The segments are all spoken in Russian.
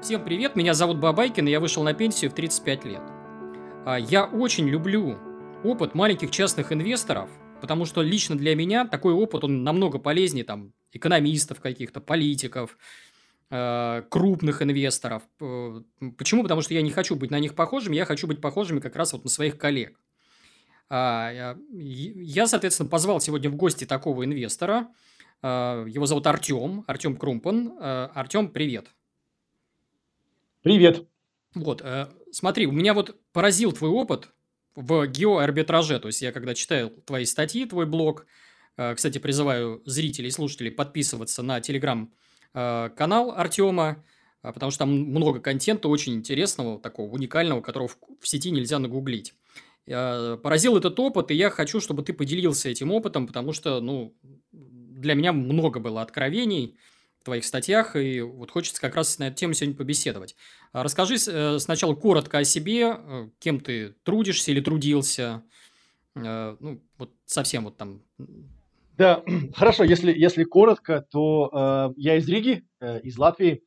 Всем привет, меня зовут Бабайкин, и я вышел на пенсию в 35 лет. А, я очень люблю опыт маленьких частных инвесторов, потому что лично для меня такой опыт, он намного полезнее там экономистов каких-то, политиков, а, крупных инвесторов. Почему? Потому что я не хочу быть на них похожим, я хочу быть похожими как раз вот на своих коллег. А, я, соответственно, позвал сегодня в гости такого инвестора. Его зовут Артем, Артем Крумпан. Артем, привет. Привет. Вот, э, смотри, у меня вот поразил твой опыт в геоарбитраже. То есть, я когда читаю твои статьи, твой блог, э, кстати, призываю зрителей и слушателей подписываться на телеграм-канал э, Артема, потому что там много контента очень интересного, такого уникального, которого в, сети нельзя нагуглить. Поразил этот опыт, и я хочу, чтобы ты поделился этим опытом, потому что, ну, для меня много было откровений – твоих статьях, и вот хочется как раз на эту тему сегодня побеседовать. А расскажи э, сначала коротко о себе, э, кем ты трудишься или трудился, э, ну, вот совсем вот там. Да, хорошо, если, если коротко, то э, я из Риги, э, из Латвии,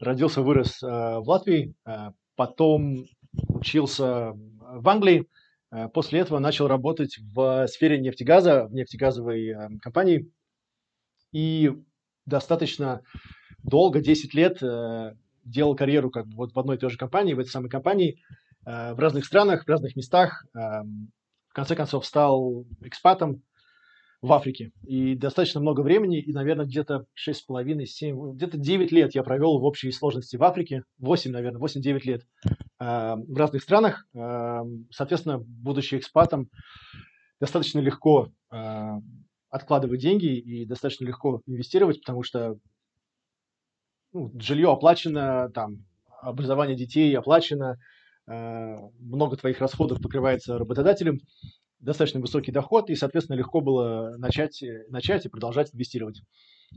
родился, вырос э, в Латвии, э, потом учился в Англии, после этого начал работать в сфере нефтегаза, в нефтегазовой э, компании, и достаточно долго, 10 лет, э, делал карьеру как бы вот в одной и той же компании, в этой самой компании, э, в разных странах, в разных местах. Э, в конце концов, стал экспатом в Африке. И достаточно много времени, и, наверное, где-то 6,5-7, где-то 9 лет я провел в общей сложности в Африке, 8, наверное, 8-9 лет в разных странах. Соответственно, будучи экспатом, достаточно легко откладывать деньги и достаточно легко инвестировать, потому что ну, жилье оплачено, там, образование детей оплачено, э, много твоих расходов покрывается работодателем, достаточно высокий доход, и, соответственно, легко было начать, начать и продолжать инвестировать.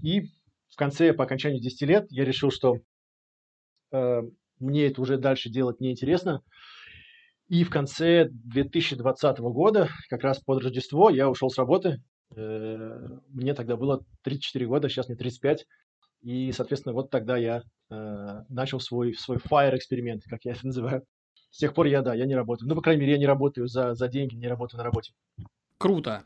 И в конце, по окончанию 10 лет, я решил, что э, мне это уже дальше делать неинтересно. И в конце 2020 года, как раз под Рождество, я ушел с работы, Э, мне тогда было 34 года, сейчас мне 35. И, соответственно, вот тогда я э, начал свой, свой fire эксперимент, как я это называю. С тех пор я, да, я не работаю. Ну, по крайней мере, я не работаю за, за деньги, не работаю на работе. Круто.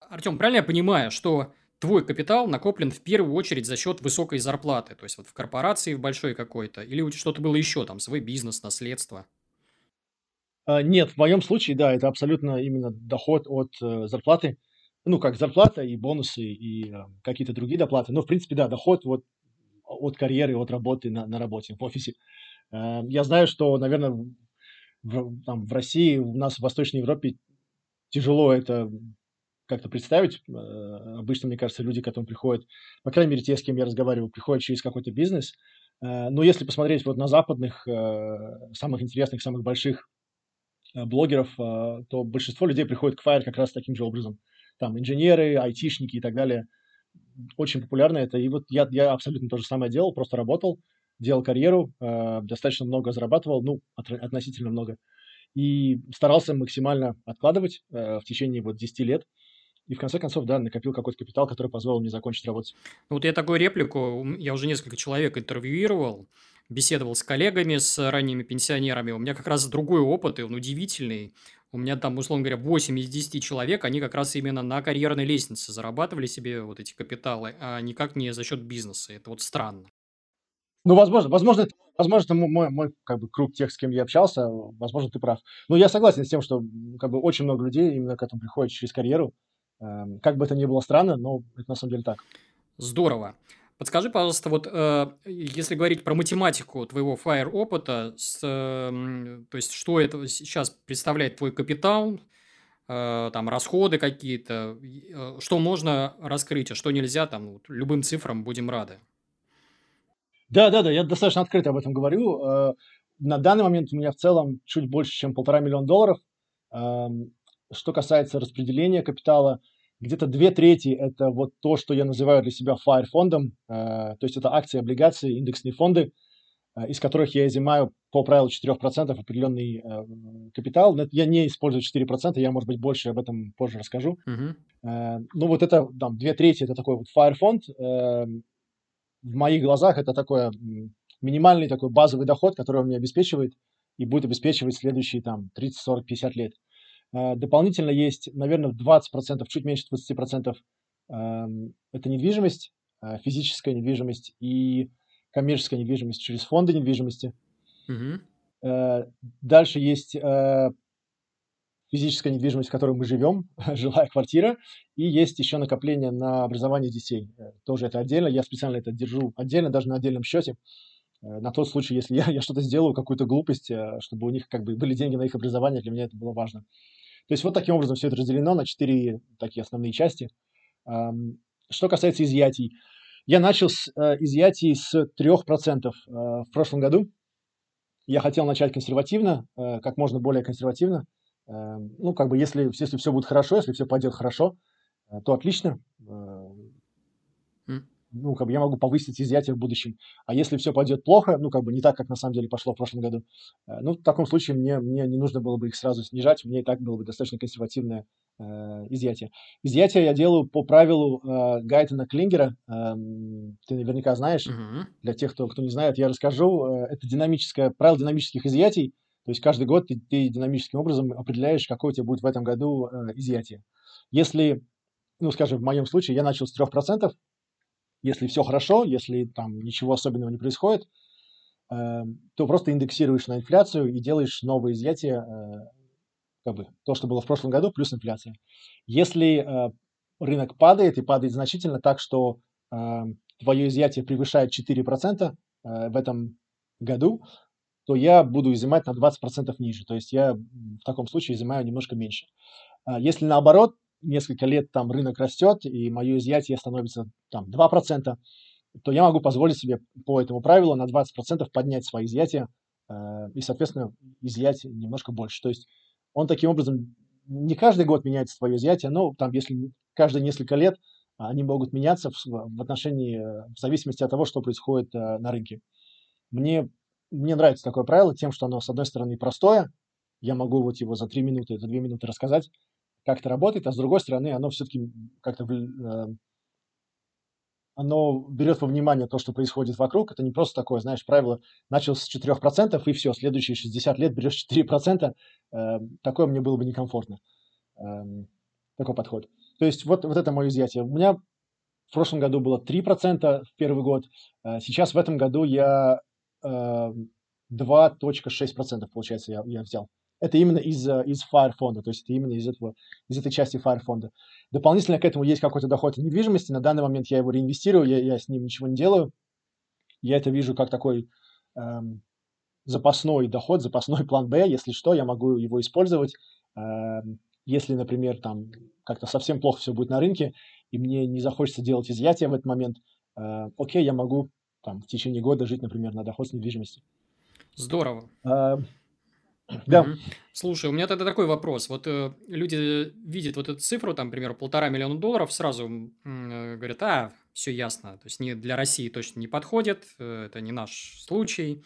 Артем, правильно я понимаю, что твой капитал накоплен в первую очередь за счет высокой зарплаты? То есть, вот в корпорации в большой какой-то? Или что-то было еще, там, свой бизнес, наследство? А, нет, в моем случае, да, это абсолютно именно доход от э, зарплаты ну, как зарплата и бонусы и э, какие-то другие доплаты. Но, в принципе, да, доход вот от карьеры, от работы на, на работе в офисе. Э, я знаю, что, наверное, в, там, в России, у нас в Восточной Европе тяжело это как-то представить. Э, обычно, мне кажется, люди, к этому приходят, по крайней мере, те, с кем я разговариваю, приходят через какой-то бизнес. Э, но если посмотреть вот на западных, э, самых интересных, самых больших э, блогеров, э, то большинство людей приходит к Fire как раз таким же образом там инженеры, айтишники и так далее. Очень популярно это. И вот я, я абсолютно то же самое делал, просто работал, делал карьеру, э, достаточно много зарабатывал, ну, от, относительно много. И старался максимально откладывать э, в течение вот 10 лет. И в конце концов, да, накопил какой-то капитал, который позволил мне закончить работать. Ну, вот я такую реплику, я уже несколько человек интервьюировал, беседовал с коллегами, с ранними пенсионерами. У меня как раз другой опыт, и он удивительный. У меня там, условно говоря, 8 из 10 человек, они как раз именно на карьерной лестнице зарабатывали себе вот эти капиталы, а никак не за счет бизнеса. Это вот странно. Ну, возможно, возможно, возможно, это мой, мой как бы, круг тех, с кем я общался, возможно, ты прав. Но я согласен с тем, что как бы, очень много людей именно к этому приходят через карьеру. Эм, как бы это ни было странно, но это на самом деле так. Здорово. Подскажи, пожалуйста, вот э, если говорить про математику твоего Fire опыта, с, э, то есть что это сейчас представляет твой капитал, э, там расходы какие-то, э, что можно раскрыть, а что нельзя, там вот, любым цифрам будем рады. Да, да, да, я достаточно открыто об этом говорю. Э, на данный момент у меня в целом чуть больше, чем полтора миллиона долларов. Эм, что касается распределения капитала, где-то две трети – это вот то, что я называю для себя FIRE фондом, э, то есть это акции, облигации, индексные фонды, э, из которых я изымаю по правилу 4% определенный э, капитал. Я не использую 4%, я, может быть, больше об этом позже расскажу. Uh-huh. Ну, вот это, там, две трети – это такой вот FIRE фонд. В моих глазах это такое минимальный такой базовый доход, который он мне обеспечивает и будет обеспечивать следующие там 30, 40, 50 лет. Э, дополнительно есть, наверное, 20%, чуть меньше 20% эм, это недвижимость, э, физическая недвижимость и коммерческая недвижимость через фонды недвижимости. Э, Дальше есть физическая недвижимость, в которой мы живем, жилая квартира, и есть еще накопление на образование детей. Тоже это отдельно, я специально это держу отдельно, даже на отдельном счете, на тот случай, если я, я что-то сделаю, какую-то глупость, чтобы у них как бы были деньги на их образование, для меня это было важно. То есть вот таким образом все это разделено на четыре такие основные части. Что касается изъятий, я начал с э, изъятий с 3% э, в прошлом году. Я хотел начать консервативно, э, как можно более консервативно. Э, Ну, как бы если, если все будет хорошо, если все пойдет хорошо, то отлично. Ну, как бы я могу повысить изъятие в будущем. А если все пойдет плохо, ну, как бы не так, как на самом деле пошло в прошлом году, э, ну, в таком случае мне, мне не нужно было бы их сразу снижать, мне и так было бы достаточно консервативное э, изъятие. Изъятие я делаю по правилу э, Гайтона Клингера. Эм, ты наверняка знаешь. Мгм. Для тех, кто, кто не знает, я расскажу. Э, Это динамическое правило динамических изъятий. То есть каждый год ты, ты динамическим образом определяешь, какое у тебя будет в этом году э, изъятие. Если, ну, скажем, в моем случае я начал с 3%, если все хорошо, если там ничего особенного не происходит, э, то просто индексируешь на инфляцию и делаешь новые изъятия, э, как бы то, что было в прошлом году, плюс инфляция. Если э, рынок падает и падает значительно так, что э, твое изъятие превышает 4% э, в этом году, то я буду изымать на 20% ниже. То есть я в таком случае изымаю немножко меньше. А Если наоборот, несколько лет там рынок растет, и мое изъятие становится там 2%, то я могу позволить себе по этому правилу на 20% поднять свои изъятия э, и, соответственно, изъять немножко больше. То есть он таким образом не каждый год меняется свое изъятие, но там если каждые несколько лет они могут меняться в, в отношении, э, в зависимости от того, что происходит э, на рынке. Мне, мне нравится такое правило тем, что оно, с одной стороны, простое, я могу вот его за три минуты, за две минуты рассказать, как это работает, а с другой стороны, оно все-таки как-то вл- э, оно берет во внимание то, что происходит вокруг. Это не просто такое, знаешь, правило, начал с 4% и все, следующие 60 лет берешь 4%. Э, такое мне было бы некомфортно, эм, такой подход. То есть вот, вот это мое изъятие. У меня в прошлом году было 3% в первый год, э, сейчас в этом году я э, 2.6% получается я, я взял. Это именно из, из Fire фонда, то есть это именно из, этого, из этой части Fire фонда. Дополнительно к этому есть какой-то доход от недвижимости. На данный момент я его реинвестирую, я, я с ним ничего не делаю. Я это вижу как такой эм, запасной доход, запасной план Б. Если что, я могу его использовать. Эм, если, например, там как-то совсем плохо все будет на рынке, и мне не захочется делать изъятие в этот момент, э, окей, я могу там, в течение года жить, например, на доход с недвижимости. Здорово. Э, да. Слушай, у меня тогда такой вопрос. Вот э, люди видят вот эту цифру, там, к примеру, полтора миллиона долларов, сразу э, говорят, а, все ясно, то есть не, для России точно не подходит, э, это не наш случай.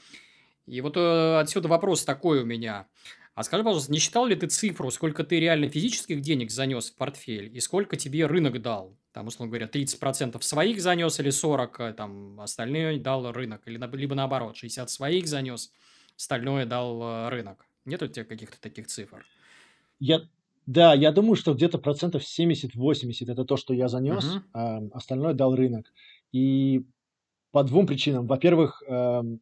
И вот э, отсюда вопрос такой у меня. А скажи, пожалуйста, не считал ли ты цифру, сколько ты реально физических денег занес в портфель и сколько тебе рынок дал? Там, условно говоря, 30% своих занес или 40, э, там, остальное дал рынок. Или, либо наоборот, 60 своих занес, остальное дал э, рынок. Нет у тебя каких-то таких цифр? я, да, я думаю, что где-то процентов 70-80 это то, что я занес, Мгм. а остальное дал рынок. И по двум причинам. Во-первых, эм,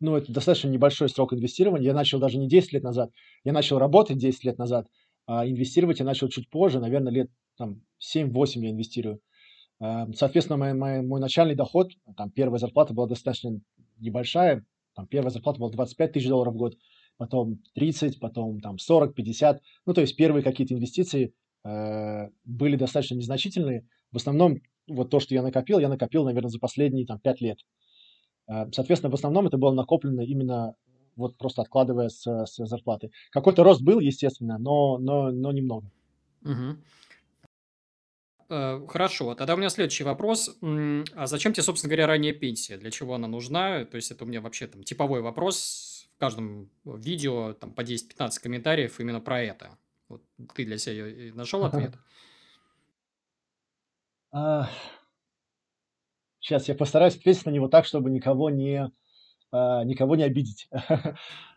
ну, это достаточно небольшой срок инвестирования. Я начал даже не 10 лет назад, я начал работать 10 лет назад, а инвестировать я начал чуть позже, наверное, лет там 7-8 я инвестирую. Эм, Соответственно, мой, мой, мой начальный доход, там первая зарплата была достаточно небольшая, там первая зарплата была 25 тысяч долларов в год, потом 30, потом там 40, 50. Ну, то есть первые какие-то инвестиции э, были достаточно незначительные. В основном вот то, что я накопил, я накопил, наверное, за последние там 5 лет. Э, Соответственно, в основном это было накоплено именно вот просто откладывая с, с зарплаты. Какой-то рост был, естественно, но, но, но немного. Э, Хорошо, тогда у меня следующий вопрос. А зачем тебе, собственно говоря, ранняя пенсия? Для чего она нужна? То есть это у меня вообще там типовой вопрос. Каждом видео там по 10-15 комментариев именно про это. Вот ты для себя нашел ответ? А, сейчас я постараюсь ответить на него так, чтобы никого не, э, никого не обидеть.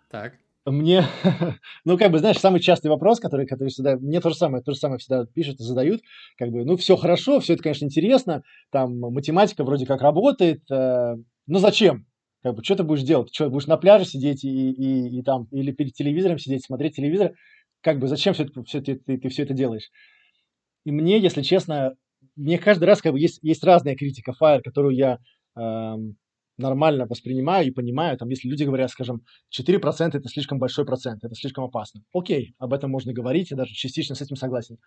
Так. Мне, ну, как бы, знаешь, самый частый вопрос, который, который всегда, мне то же самое, то же самое всегда пишут и задают, как бы, ну, все хорошо, все это, конечно, интересно, там, математика вроде как работает, э, но зачем? Как бы, что ты будешь делать? Что, будешь на пляже сидеть и, и, и там, или перед телевизором сидеть, смотреть телевизор? Как бы, зачем все это, все это, ты, ты все это делаешь? И мне, если честно, мне каждый раз как бы есть, есть разная критика Fire, которую я эм, нормально воспринимаю и понимаю, там, если люди говорят, скажем, 4% это слишком большой процент, это слишком опасно. Окей, об этом можно говорить, я даже частично с этим согласен.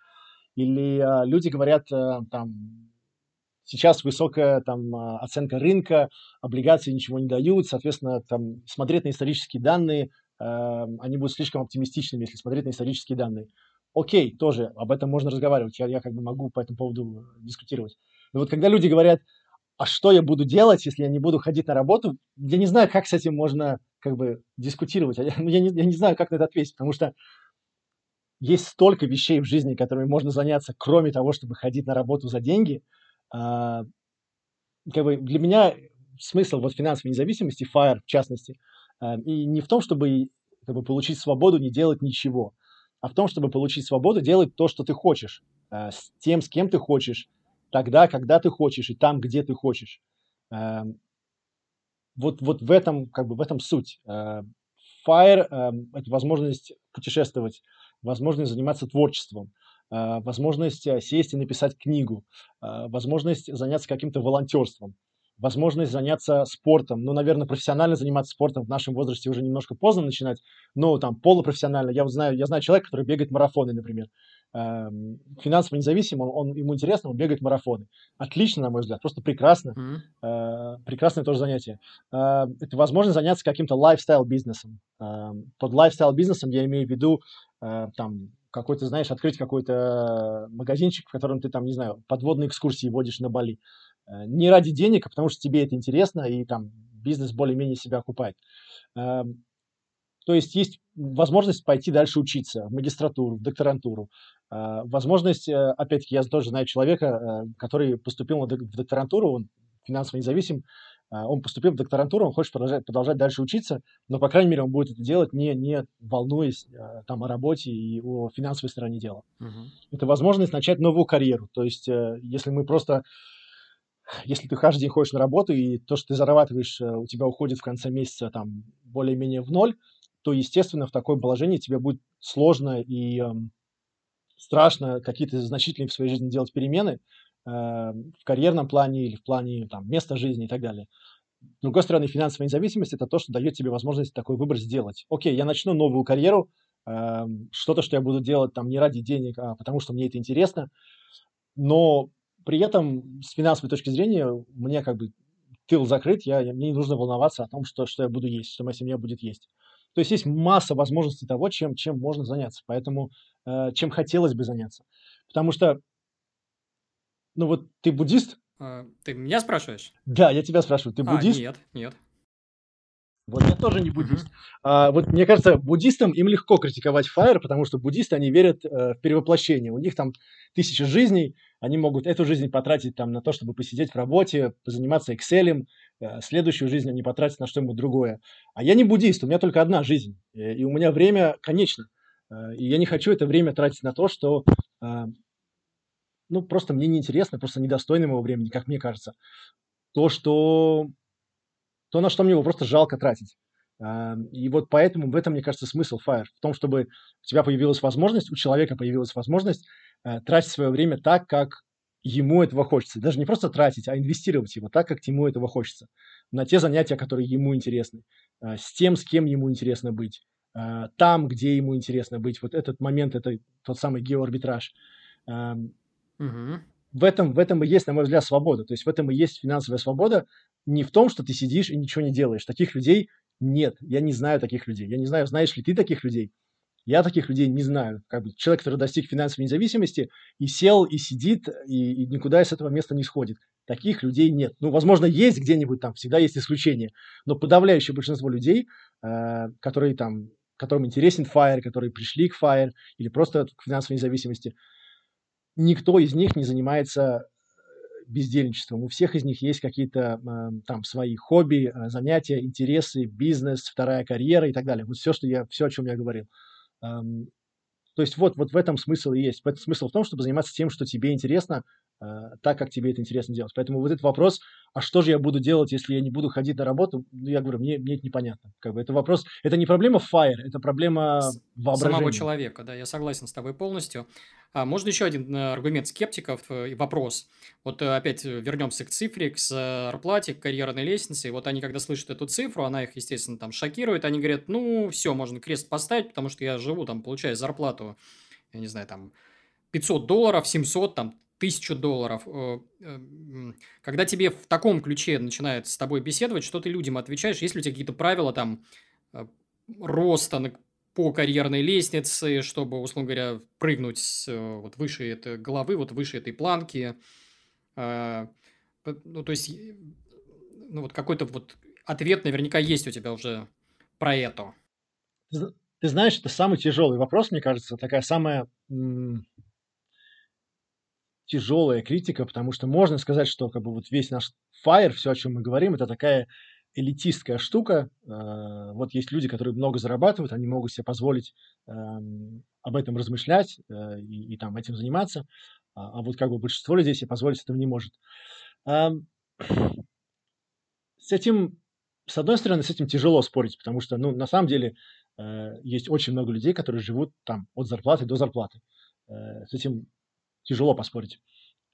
Или э, люди говорят, э, там, сейчас высокая там э, оценка рынка, облигации ничего не дают, соответственно, там, смотреть на исторические данные, э, они будут слишком оптимистичными, если смотреть на исторические данные. Окей, тоже об этом можно разговаривать, я, я как бы могу по этому поводу дискутировать. Но вот когда люди говорят, а что я буду делать, если я не буду ходить на работу? Я не знаю, как с этим можно как бы дискутировать. Я, ну, я, не, я не знаю, как на это ответить, потому что есть столько вещей в жизни, которыми можно заняться, кроме того, чтобы ходить на работу за деньги. А, как бы для меня смысл вот финансовой независимости, FIRE в частности, а, и не в том, чтобы как бы, получить свободу не делать ничего, а в том, чтобы получить свободу делать то, что ты хочешь, а, с тем, с кем ты хочешь, тогда, когда ты хочешь, и там, где ты хочешь. Вот, вот в этом, как бы в этом суть. Fire это возможность путешествовать, возможность заниматься творчеством, возможность э, сесть и написать книгу, возможность заняться каким-то волонтерством, возможность заняться спортом. Ну, наверное, профессионально заниматься спортом в нашем возрасте уже немножко поздно начинать, но там полупрофессионально. Я вот знаю, я знаю человека, который бегает марафоны, например. Финансово независим, он, он, ему интересно, он бегает марафоны. Отлично, на мой взгляд, просто прекрасно. Mm-hmm. прекрасное тоже занятие. Это возможно заняться каким-то лайфстайл-бизнесом. Под лайфстайл-бизнесом я имею в виду там какой-то, знаешь, открыть какой-то магазинчик, в котором ты там, не знаю, подводные экскурсии водишь на Бали. Не ради денег, а потому что тебе это интересно, и там бизнес более-менее себя окупает. Эм, то есть есть возможность пойти дальше учиться в магистратуру, в докторантуру. А, возможность, э, опять-таки, я тоже знаю человека, э, который поступил в докторантуру, он финансово независим, он поступил в докторантуру, он хочет продолжать, продолжать дальше учиться, но, по крайней мере, он будет это делать, не, не волнуясь э, там о работе и о финансовой стороне дела. Uh-huh. Это возможность начать новую карьеру. То есть, если мы просто если ты каждый день ходишь на работу, и то, что ты зарабатываешь, у тебя уходит в конце месяца там более-менее в ноль, то, естественно, в такое положение тебе будет сложно и эм, страшно какие-то значительные в своей жизни делать перемены э, в карьерном плане или в плане там, места жизни и так далее. С другой стороны, финансовая независимость – это то, что дает тебе возможность такой выбор сделать. Окей, я начну новую карьеру, э, что-то, что я буду делать там не ради денег, а потому что мне это интересно, но при этом с финансовой точки зрения мне как бы тыл закрыт, я, мне не нужно волноваться о том, что, что я буду есть, что моя семья будет есть. То есть есть масса возможностей того, чем, чем можно заняться. Поэтому э, чем хотелось бы заняться. Потому что, ну вот ты буддист? А, ты меня спрашиваешь? Да, я тебя спрашиваю. Ты а, буддист? Нет, нет. Вот я тоже не буддист. Uh-huh. А, вот мне кажется, буддистам им легко критиковать Fire, потому что буддисты, они верят э, в перевоплощение. У них там тысячи жизней, они могут эту жизнь потратить там на то, чтобы посидеть в работе, позаниматься Excel, э, следующую жизнь они потратят на что-нибудь другое. А я не буддист, у меня только одна жизнь, э, и у меня время конечно. Э, и я не хочу это время тратить на то, что э, ну, просто мне неинтересно, просто недостойно моего времени, как мне кажется. То, что то, на что мне его просто жалко тратить. И вот поэтому в этом, мне кажется, смысл Fire. В том, чтобы у тебя появилась возможность, у человека появилась возможность э, тратить свое время так, как ему этого хочется. Даже не просто тратить, а инвестировать его так, как ему этого хочется. На те занятия, которые ему интересны. Э, с тем, с кем ему интересно быть. Э, там, где ему интересно быть. Вот этот момент, это тот самый геоарбитраж. Угу в этом, в этом и есть, на мой взгляд, свобода. То есть в этом и есть финансовая свобода. Не в том, что ты сидишь и ничего не делаешь. Таких людей нет. Я не знаю таких людей. Я не знаю, знаешь ли ты таких людей. Я таких людей не знаю. Как бы человек, который достиг финансовой независимости и сел, и сидит, и, и никуда из этого места не сходит. Таких людей нет. Ну, возможно, есть где-нибудь там, всегда есть исключения. Но подавляющее большинство людей, э, которые там, которым интересен FIRE, которые пришли к FIRE или просто к финансовой независимости, никто из них не занимается бездельничеством, у всех из них есть какие-то э, там свои хобби, э, занятия, интересы, бизнес, вторая карьера и так далее. Вот все, что я, все, о чем я говорил. Эм, то есть вот, вот в этом смысл и есть. Смысл в том, чтобы заниматься тем, что тебе интересно, э, так, как тебе это интересно делать. Поэтому вот этот вопрос, а что же я буду делать, если я не буду ходить на работу, ну, я говорю, мне, мне это непонятно. Как бы это вопрос, это не проблема fire, это проблема воображения. Самого человека, да, я согласен с тобой полностью. А можно еще один э, аргумент скептиков э, и вопрос. Вот э, опять вернемся к цифре, к зарплате, к карьерной лестнице. И вот они, когда слышат эту цифру, она их, естественно, там шокирует. Они говорят, ну, все, можно крест поставить, потому что я живу, там, получаю зарплату, я не знаю, там, 500 долларов, 700, там, тысячу долларов. Когда тебе в таком ключе начинают с тобой беседовать, что ты людям отвечаешь? Есть ли у тебя какие-то правила там роста по карьерной лестнице, чтобы, условно говоря, прыгнуть с, э, вот выше этой головы, вот выше этой планки. Ну, то есть, ну, вот какой-то вот ответ наверняка есть у тебя уже про это. Ты знаешь, это самый тяжелый вопрос, мне кажется, такая самая тяжелая критика, потому что можно сказать, что как бы вот весь наш fire, все, о чем мы говорим, это такая элитистская штука. Э, вот есть люди, которые много зарабатывают, они могут себе позволить эм, об этом размышлять э, и, и там этим заниматься, а, а вот как бы большинство людей себе позволить этого не может. Эм, с этим, с одной стороны, с этим тяжело спорить, потому что, ну, на самом деле, э, есть очень много людей, которые живут там от зарплаты до зарплаты. С этим тяжело поспорить.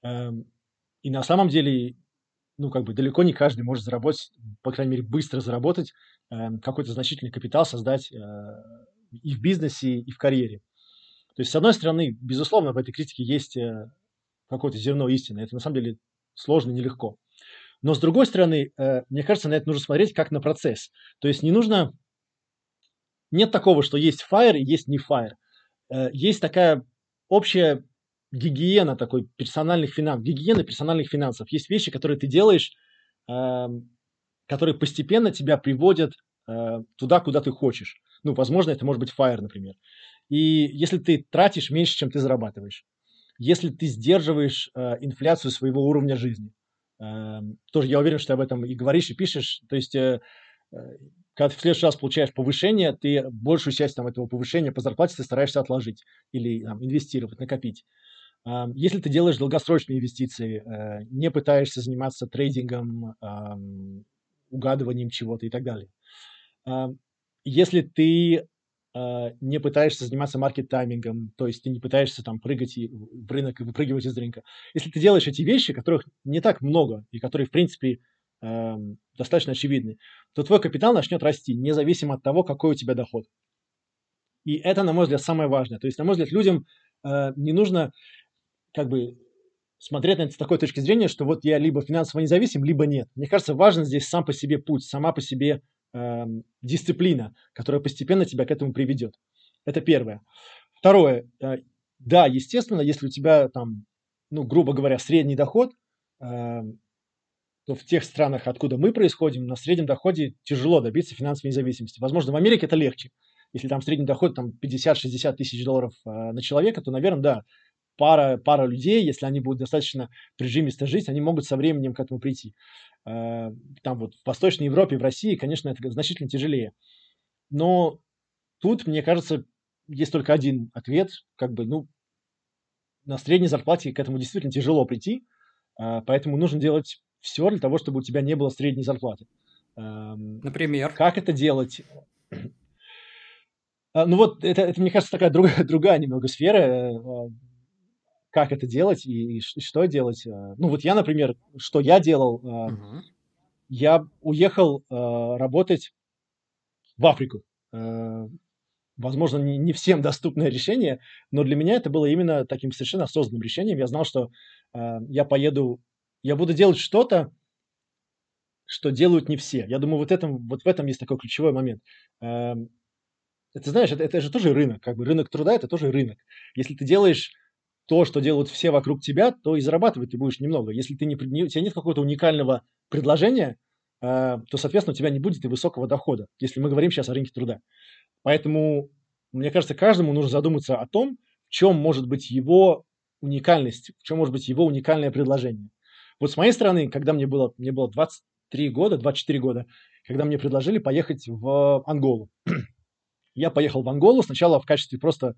Эм, и на самом деле ну, как бы далеко не каждый может заработать, по крайней мере, быстро заработать э, какой-то значительный капитал, создать э, и в бизнесе, и в карьере. То есть, с одной стороны, безусловно, в этой критике есть э, какое-то зерно истины. Это на самом деле сложно, нелегко. Но с другой стороны, э, мне кажется, на это нужно смотреть как на процесс. То есть не нужно... Нет такого, что есть fire и есть не fire. Есть такая общая гигиена такой персональных финансов, гигиена персональных финансов. Есть вещи, которые ты делаешь, э, которые постепенно тебя приводят э, туда, куда ты хочешь. Ну, возможно, это может быть fire, например. И если ты тратишь меньше, чем ты зарабатываешь, если ты сдерживаешь э, инфляцию своего уровня жизни, э, тоже я уверен, что ты об этом и говоришь, и пишешь, то есть э, э когда ты в следующий раз получаешь повышение, ты большую часть там, этого повышения по зарплате ты стараешься отложить или там, инвестировать, накопить. Если ты делаешь долгосрочные инвестиции, э, не пытаешься заниматься трейдингом, угадыванием чего-то и так далее. Если ты э, не пытаешься заниматься маркет-таймингом, то есть ты не пытаешься там прыгать в рынок и выпрыгивать из рынка. Если ты делаешь эти вещи, которых не так много и которые, в принципе, достаточно очевидны, то твой капитал начнет расти, независимо от того, какой у тебя доход. И это, на мой взгляд, самое важное. То есть, на мой взгляд, людям э, не нужно как бы смотреть на это с такой точки зрения, что вот я либо финансово независим, либо нет. Мне кажется, важен здесь сам по себе путь, сама по себе э, дисциплина, которая постепенно тебя к этому приведет. Это первое. Второе. Э, да, естественно, если у тебя там, ну, грубо говоря, средний доход, э, то в тех странах, откуда мы происходим, на среднем доходе тяжело добиться финансовой независимости. Возможно, в Америке это легче. Если там средний доход там 50-60 тысяч долларов э, на человека, то, наверное, да, пара, пара людей, если они будут достаточно прижимисто жить, они могут со временем к этому прийти. Э, там вот в Восточной Европе, в России, конечно, это значительно тяжелее. Но тут, мне кажется, есть только один ответ, как бы, ну, на средней зарплате к этому действительно тяжело прийти, э, поэтому нужно делать все для того, чтобы у тебя не было средней зарплаты. Эм, Например? Как это делать? Э, ну вот, это, это, мне кажется, такая другая, другая немного сфера как это делать и, и что делать. Э, ну вот я, например, что я делал, угу. я уехал э, работать в Африку. Возможно, не, не всем доступное решение, но для меня это было именно таким совершенно осознанным решением. Я знал, что я поеду, я буду делать что-то, что делают не все. Я думаю, вот, этом, вот в этом есть такой ключевой момент. Это, знаешь, это, это же тоже рынок. Как бы рынок труда – это тоже рынок. Если ты делаешь то, что делают все вокруг тебя, то и зарабатывать ты будешь немного. Если ты не, не, у тебя нет какого-то уникального предложения, э, то, соответственно, у тебя не будет и высокого дохода, если мы говорим сейчас о рынке труда. Поэтому, мне кажется, каждому нужно задуматься о том, в чем может быть его уникальность, в чем может быть его уникальное предложение. Вот с моей стороны, когда мне было, мне было 23 года, 24 года, когда мне предложили поехать в Анголу. я поехал в Анголу сначала в качестве просто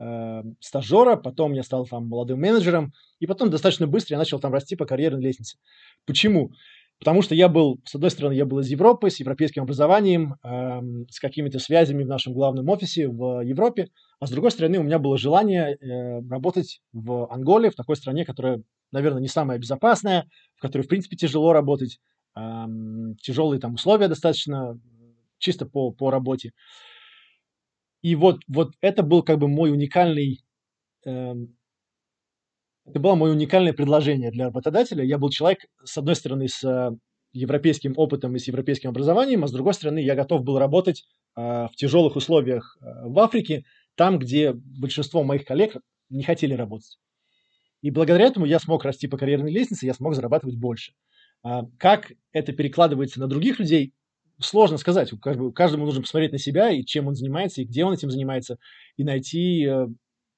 э, стажера, потом я стал там молодым менеджером, и потом достаточно быстро я начал там расти по карьерной лестнице. Почему? Потому что я был, с одной стороны, я был из Европы, с европейским образованием, э, с какими-то связями в нашем главном офисе в Европе, а с другой стороны, у меня было желание э, работать в Анголе, в такой стране, которая, наверное, не самая безопасная, в которой, в принципе, тяжело работать, э, тяжелые там условия достаточно, чисто по, по работе. И вот, вот это был как бы мой уникальный э, это было мое уникальное предложение для работодателя. Я был человек, с одной стороны, с э, европейским опытом и с европейским образованием, а с другой стороны, я готов был работать э, в тяжелых условиях э, в Африке, там, где большинство моих коллег не хотели работать. И благодаря этому я смог расти по карьерной лестнице, я смог зарабатывать больше. А как это перекладывается на других людей, сложно сказать. Каждому нужно посмотреть на себя и чем он занимается, и где он этим занимается, и найти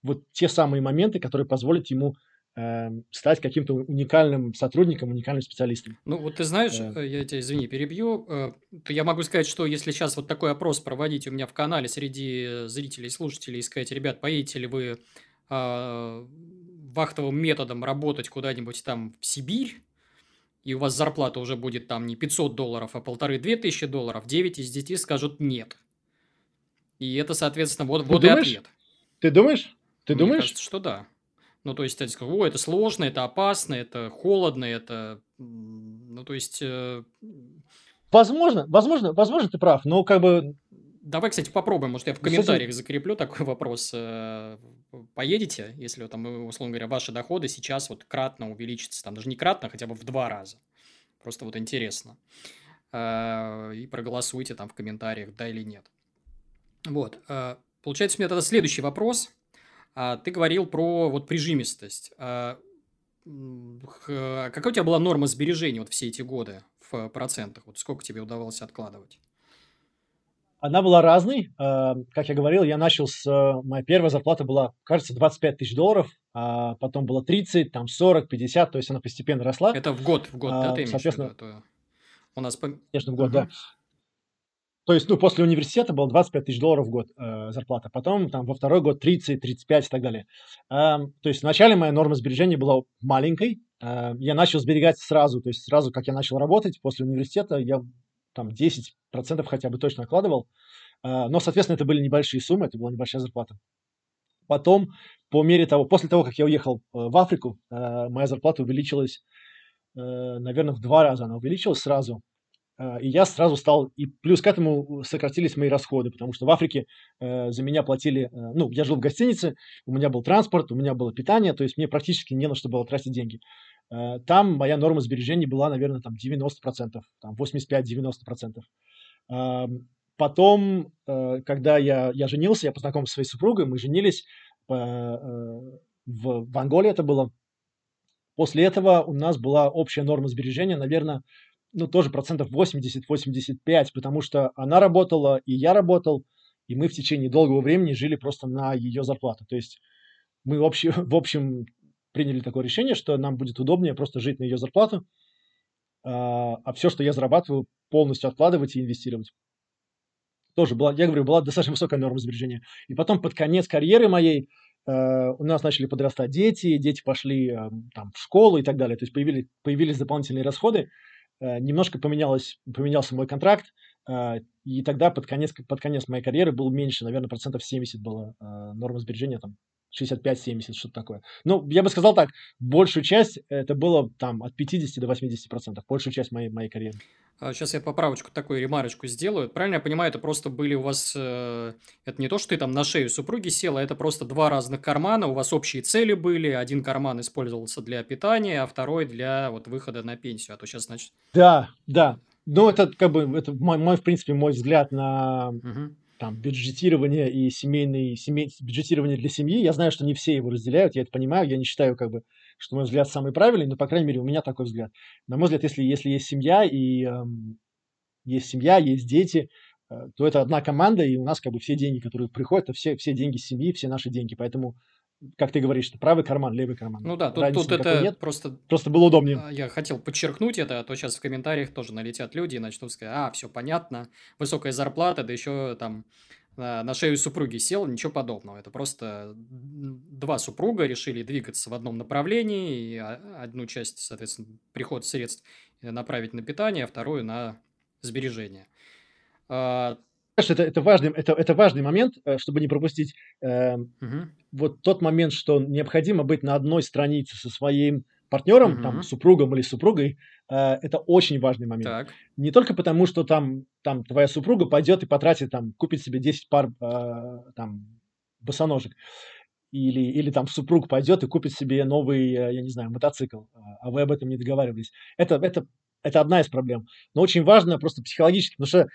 вот те самые моменты, которые позволят ему Эм, стать каким-то уникальным сотрудником, уникальным специалистом. Ну, вот ты знаешь, э, я тебя, извини, перебью, э, я могу сказать, что если сейчас вот такой опрос проводить у меня в канале среди зрителей и слушателей и сказать, ребят, поедете ли вы э, вахтовым методом работать куда-нибудь там в Сибирь, и у вас зарплата уже будет там не 500 долларов, а полторы-две тысячи долларов, 9 из 10 скажут нет. И это, соответственно, вот, вот и ответ. Ты думаешь? Ты Мне думаешь? кажется, что да. Ну, то есть, они скажут, о, это сложно, это опасно, это холодно, это... Ну, то есть... Э... Возможно, возможно, возможно, ты прав, но как бы... Давай, кстати, попробуем, может, я в комментариях закреплю такой вопрос. Э, поедете, если, там, условно говоря, ваши доходы сейчас вот кратно увеличатся, там даже не кратно, а хотя бы в два раза. Просто вот интересно. Э, и проголосуйте там в комментариях, да или нет. Вот. Э, получается, у меня тогда следующий вопрос – а, ты говорил про вот прижимистость. А, какая у тебя была норма сбережений вот все эти годы в процентах? Вот сколько тебе удавалось откладывать? Она была разной. А, как я говорил, я начал с... Моя первая зарплата была, кажется, 25 тысяч долларов, а потом было 30, там 40, 50, то есть она постепенно росла. Это в год, в год, а, да, ты имеешь Соответственно, в виду? У нас... Конечно, в год, угу. да. То есть, ну, после университета было 25 тысяч долларов в год э, зарплата, потом там во второй год 30, 35 и так далее. Э, то есть, вначале моя норма сбережения была маленькой. Э, я начал сберегать сразу, то есть, сразу, как я начал работать после университета, я там 10% хотя бы точно откладывал. Э, но, соответственно, это были небольшие суммы, это была небольшая зарплата. Потом, по мере того, после того, как я уехал э, в Африку, э, моя зарплата увеличилась, э, наверное, в два раза она увеличилась сразу. А, и я сразу стал, и плюс к этому сократились мои расходы, потому что в Африке за меня платили, ну, я жил в гостинице, у меня был транспорт, у меня было питание, то есть мне практически не на что было тратить деньги. Э, там моя норма сбережений была, наверное, там 90%, там 85-90%. Э, потом, э, когда я, я женился, я познакомился со своей супругой, мы женились э, в, в Анголе это было. После этого у нас была общая норма сбережения, наверное, ну, тоже процентов 80-85, потому что она работала, и я работал, и мы в течение долгого времени жили просто на ее зарплату. То есть мы в общем, в общем приняли такое решение, что нам будет удобнее просто жить на ее зарплату, а, а все, что я зарабатываю, полностью откладывать и инвестировать. Тоже была, я говорю, была достаточно высокая норма сбережения. И потом под конец карьеры моей э, у нас начали подрастать дети, дети пошли э, там, в школу и так далее. То есть появились, появились дополнительные расходы, Э, немножко поменялось, поменялся мой контракт, и тогда под конец, под конец моей карьеры был меньше, наверное, процентов 70 было норма сбережения, там 65-70, что-то такое. Ну, я бы сказал так, большую часть это было там от 50 до 80 процентов, большую часть моей, моей карьеры. Сейчас а, я поправочку, такую ремарочку сделаю. Правильно я понимаю, это просто были у вас... Э, это не то, что ты там на шею супруги села, это просто два разных кармана, у вас общие цели были. Один карман использовался для питания, а второй для вот выхода на пенсию. А то сейчас, значит... Да, да. Ну, это как бы, это мой, мой в принципе, мой взгляд на угу. Там, бюджетирование и семейный, семей, бюджетирование для семьи. Я знаю, что не все его разделяют, я это понимаю, я не считаю как бы что мой взгляд самый правильный, но, по крайней мере, у меня такой взгляд. На мой взгляд, если, если есть семья, и э, есть семья, есть дети, э, то это одна команда, и у нас как бы все деньги, которые приходят, это все, все деньги семьи, все наши деньги. Поэтому как ты говоришь, правый карман, левый карман. Ну да, тут, тут это нет. просто... Просто было удобнее. А, я хотел подчеркнуть это, а то сейчас в комментариях тоже налетят люди и начнут сказать, а, все понятно, высокая зарплата, да еще там на шею супруги сел, ничего подобного. Это просто два супруга решили двигаться в одном направлении, и одну часть, соответственно, приход средств направить на питание, а вторую на сбережение. А, это, это, важный, это, это важный момент, э, чтобы не пропустить э, угу. вот тот момент, что необходимо быть на одной странице со своим партнером, угу. там, супругом или супругой, э, это очень важный момент. Так. Не только потому, что там, там твоя супруга пойдет и потратит, там, купит себе 10 пар э, там, босоножек. Или, или там супруг пойдет и купит себе новый, э, я не знаю, мотоцикл, а вы об этом не договаривались. Это, это, это одна из проблем. Но очень важно просто психологически, потому что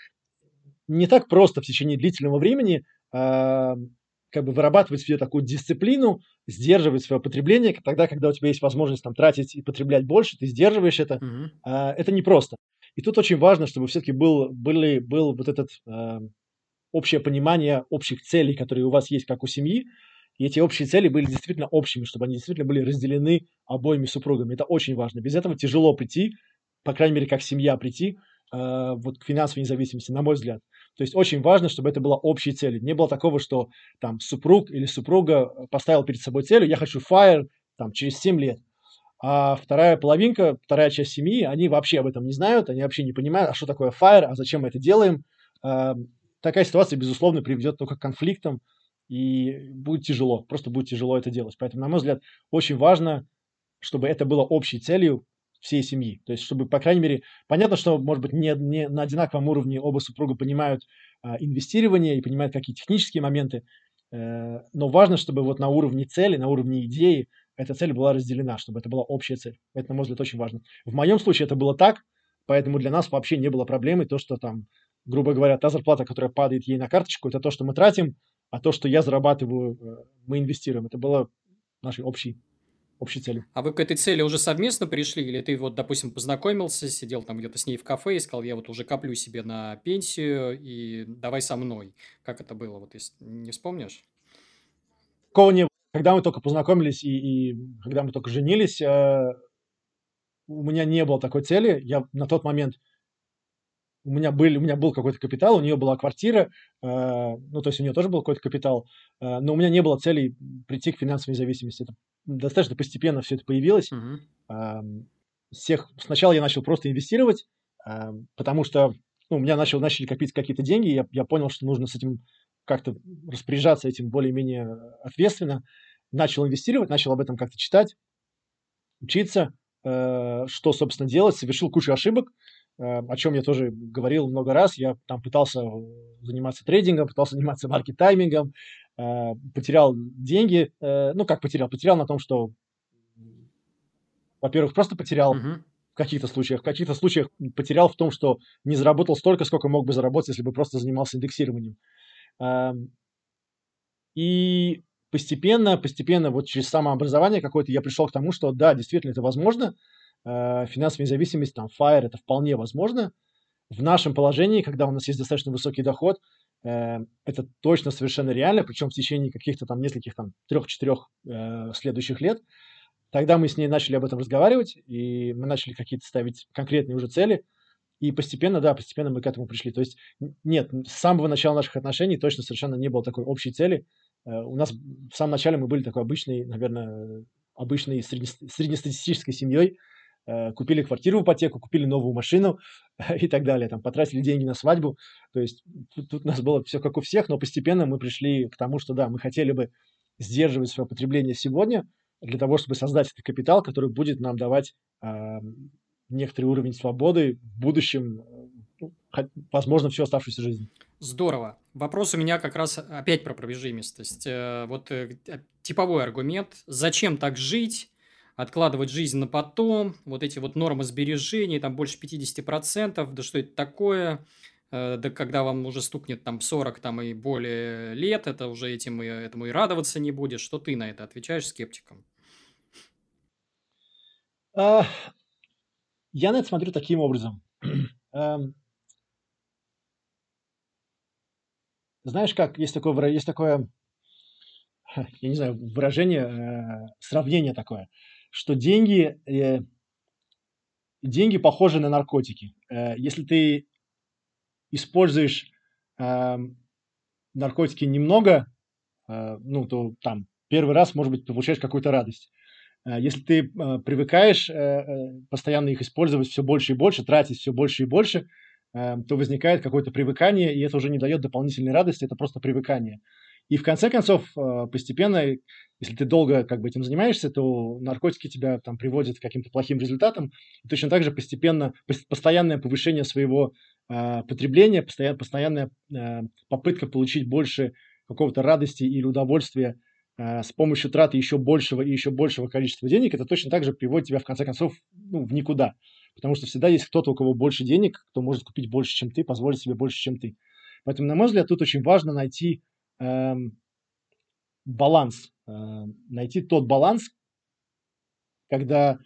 не так просто в течение длительного времени э, как бы вырабатывать себе такую дисциплину, сдерживать свое потребление, тогда, когда у тебя есть возможность там тратить и потреблять больше, ты сдерживаешь это. Mm-hmm. Э, это непросто. И тут очень важно, чтобы все-таки был, были, был вот этот э, общее понимание общих целей, которые у вас есть, как у семьи, и эти общие цели были действительно общими, чтобы они действительно были разделены обоими супругами. Это очень важно. Без этого тяжело прийти, по крайней мере, как семья прийти э, вот к финансовой независимости, на мой взгляд. То есть очень важно, чтобы это было общей целью. Не было такого, что там супруг или супруга поставил перед собой целью, я хочу FIRE там, через 7 лет. А вторая половинка, вторая часть семьи, они вообще об этом не знают, они вообще не понимают, а что такое FIRE, а зачем мы это делаем. Э, такая ситуация, безусловно, приведет только к конфликтам, и будет тяжело, просто будет тяжело это делать. Поэтому, на мой взгляд, очень важно, чтобы это было общей целью, всей семьи. То есть, чтобы, по крайней мере, понятно, что, может быть, не, не на одинаковом уровне оба супруга понимают а, инвестирование и понимают какие технические моменты, э, но важно, чтобы вот на уровне цели, на уровне идеи эта цель была разделена, чтобы это была общая цель. Это, на мой взгляд, очень важно. В моем случае это было так, поэтому для нас вообще не было проблемы то, что там, грубо говоря, та зарплата, которая падает ей на карточку, это то, что мы тратим, а то, что я зарабатываю, э, мы инвестируем. Это было нашей общей общей цели. А вы к этой цели уже совместно пришли? Или ты вот, допустим, познакомился, сидел там где-то с ней в кафе и сказал, я вот уже коплю себе на пенсию и давай со мной. Как это было, вот если не вспомнишь? Такого не Когда мы только познакомились и, и когда мы только женились, э, у меня не было такой цели. Я на тот момент у меня, был, у меня был какой-то капитал, у нее была квартира, э, ну, то есть у нее тоже был какой-то капитал, э, но у меня не было целей прийти к финансовой независимости. Это достаточно постепенно все это появилось. Э, всех, сначала я начал просто инвестировать, э, потому что ну, у меня начал, начали копить какие-то деньги, я, я понял, что нужно с этим как-то распоряжаться этим более-менее ответственно. Начал инвестировать, начал об этом как-то читать, учиться, э, что, собственно, делать, совершил кучу ошибок, Э, о чем я тоже говорил много раз. Я там пытался заниматься трейдингом, пытался заниматься маркет-таймингом, э, потерял деньги. Э, ну, как потерял? Потерял на том, что, во-первых, просто потерял uh-huh. в каких-то случаях. В каких-то случаях потерял в том, что не заработал столько, сколько мог бы заработать, если бы просто занимался индексированием. И постепенно, постепенно, вот через самообразование какое-то я пришел к тому, что да, действительно это возможно – э, финансовая независимость, там, FIRE, это вполне возможно. В нашем положении, когда у нас есть достаточно высокий доход, это точно совершенно реально, причем в течение каких-то там нескольких там трех-четырех э, следующих лет. Тогда мы с ней начали об этом разговаривать, и мы начали какие-то ставить конкретные уже цели, и постепенно, да, постепенно мы к этому пришли. То есть нет, с самого начала наших отношений точно совершенно не было такой общей цели. Э, у нас в самом начале мы были такой обычной, наверное, обычной среднестатистической семьей, Э, купили квартиру в ипотеку, купили новую машину и так далее, там, потратили деньги на свадьбу. То есть тут, тут у нас было все как у всех, но постепенно мы пришли к тому, что да, мы хотели бы сдерживать свое потребление сегодня для того, чтобы создать этот капитал, который будет нам давать э, некоторый уровень свободы в будущем, ну, возможно, всю оставшуюся жизнь. Здорово. Вопрос у меня как раз опять про пробежимость. Э, вот э, типовой аргумент. Зачем так жить? Откладывать жизнь на потом, вот эти вот нормы сбережений, там больше 50%, да что это такое, э, да когда вам уже стукнет там 40 там и более лет, это уже этим и, этому и радоваться не будешь. Что ты на это отвечаешь скептикам? А, я на это смотрю таким образом. Эм. Знаешь как, есть такое, есть такое я не знаю, выражение, э, сравнение такое, что деньги, э, деньги похожи на наркотики. Э, если ты используешь э, наркотики немного, э, ну, то там первый раз, может быть, получаешь какую-то радость. Э, если ты э, привыкаешь э, э, постоянно их использовать все больше и больше, тратить все больше и больше, э, то возникает какое-то привыкание, и это уже не дает дополнительной радости, это просто привыкание. И в конце концов, э, постепенно, если ты долго как бы этим занимаешься, то наркотики тебя там приводят к каким-то плохим результатам. И точно так же постепенно, постоянное повышение своего э, потребления, постоянная, постоянная э, попытка получить больше какого-то радости или удовольствия э, с помощью траты еще большего и еще большего количества денег, это точно так же приводит тебя в конце концов ну, в никуда. Потому что всегда есть кто-то, у кого больше денег, кто может купить больше, чем ты, позволить себе больше, чем ты. Поэтому, на мой взгляд, тут очень важно найти э, баланс, э, найти тот баланс, когда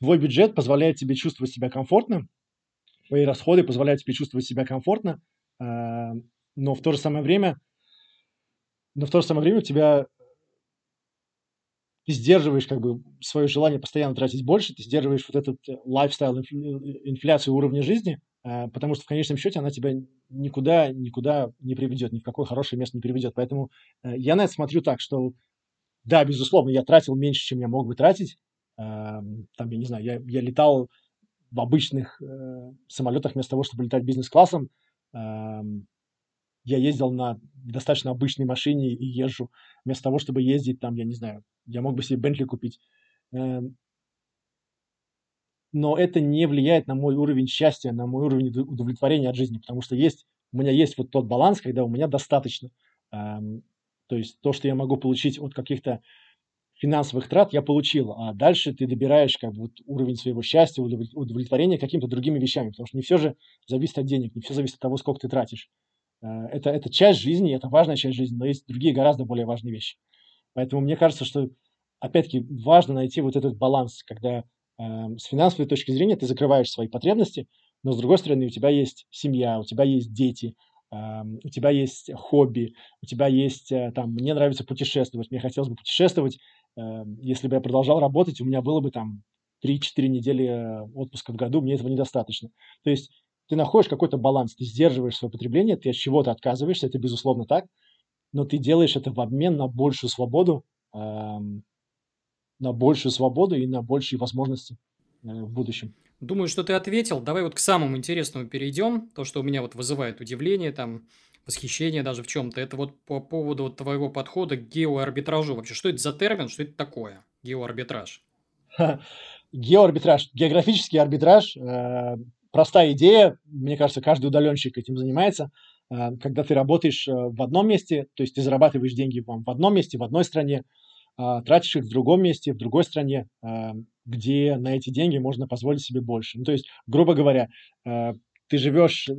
твой бюджет позволяет тебе чувствовать себя комфортно, твои расходы позволяют тебе чувствовать себя комфортно, э, но в то же самое время, но в то же самое время у тебя ты сдерживаешь как бы свое желание постоянно тратить больше, ты сдерживаешь вот этот лайфстайл, инфляцию уровня жизни, Э, потому что в конечном счете она тебя никуда, никуда не приведет, ни в какое хорошее место не приведет. Поэтому э, я на это смотрю так, что да, безусловно, я тратил меньше, чем я мог бы тратить. Эм, там, я не знаю, я, я летал в обычных э, самолетах вместо того, чтобы летать бизнес-классом. Эм, я ездил на достаточно обычной машине и езжу вместо того, чтобы ездить там, я не знаю, я мог бы себе Бентли купить. Но это не влияет на мой уровень счастья, на мой уровень удовлетворения от жизни, потому что есть, у меня есть вот тот баланс, когда у меня достаточно. Эм, то есть то, что я могу получить от каких-то финансовых трат, я получил, а дальше ты добираешь как бы вот уровень своего счастья, удовлетворения какими-то другими вещами, потому что не все же зависит от денег, не все зависит от того, сколько ты тратишь. Э, это, это часть жизни, это важная часть жизни, но есть другие гораздо более важные вещи. Поэтому мне кажется, что опять-таки важно найти вот этот баланс, когда с финансовой точки зрения ты закрываешь свои потребности, но с другой стороны у тебя есть семья, у тебя есть дети, эм, у тебя есть хобби, у тебя есть э, там, мне нравится путешествовать, мне хотелось бы путешествовать, эм, если бы я продолжал работать, у меня было бы там 3-4 недели э, отпуска в году, мне этого недостаточно. То есть ты находишь какой-то баланс, ты сдерживаешь свое потребление, ты от чего-то отказываешься, это безусловно так, но ты делаешь это в обмен на большую свободу, на большую свободу и на большие возможности э, в будущем. Думаю, что ты ответил. Давай вот к самому интересному перейдем. То, что у меня вот вызывает удивление, там, восхищение даже в чем-то. Это вот по поводу вот твоего подхода к геоарбитражу. Вообще, что это за термин, что это такое, геоарбитраж? Геоарбитраж, географический арбитраж. Э, простая идея, мне кажется, каждый удаленщик этим занимается. Э, когда ты работаешь в одном месте, то есть ты зарабатываешь деньги в одном месте, в одной стране, тратишь их в другом месте, в другой стране, а, где на эти деньги можно позволить себе больше. Ну, то есть, грубо говоря, а, ты живешь э,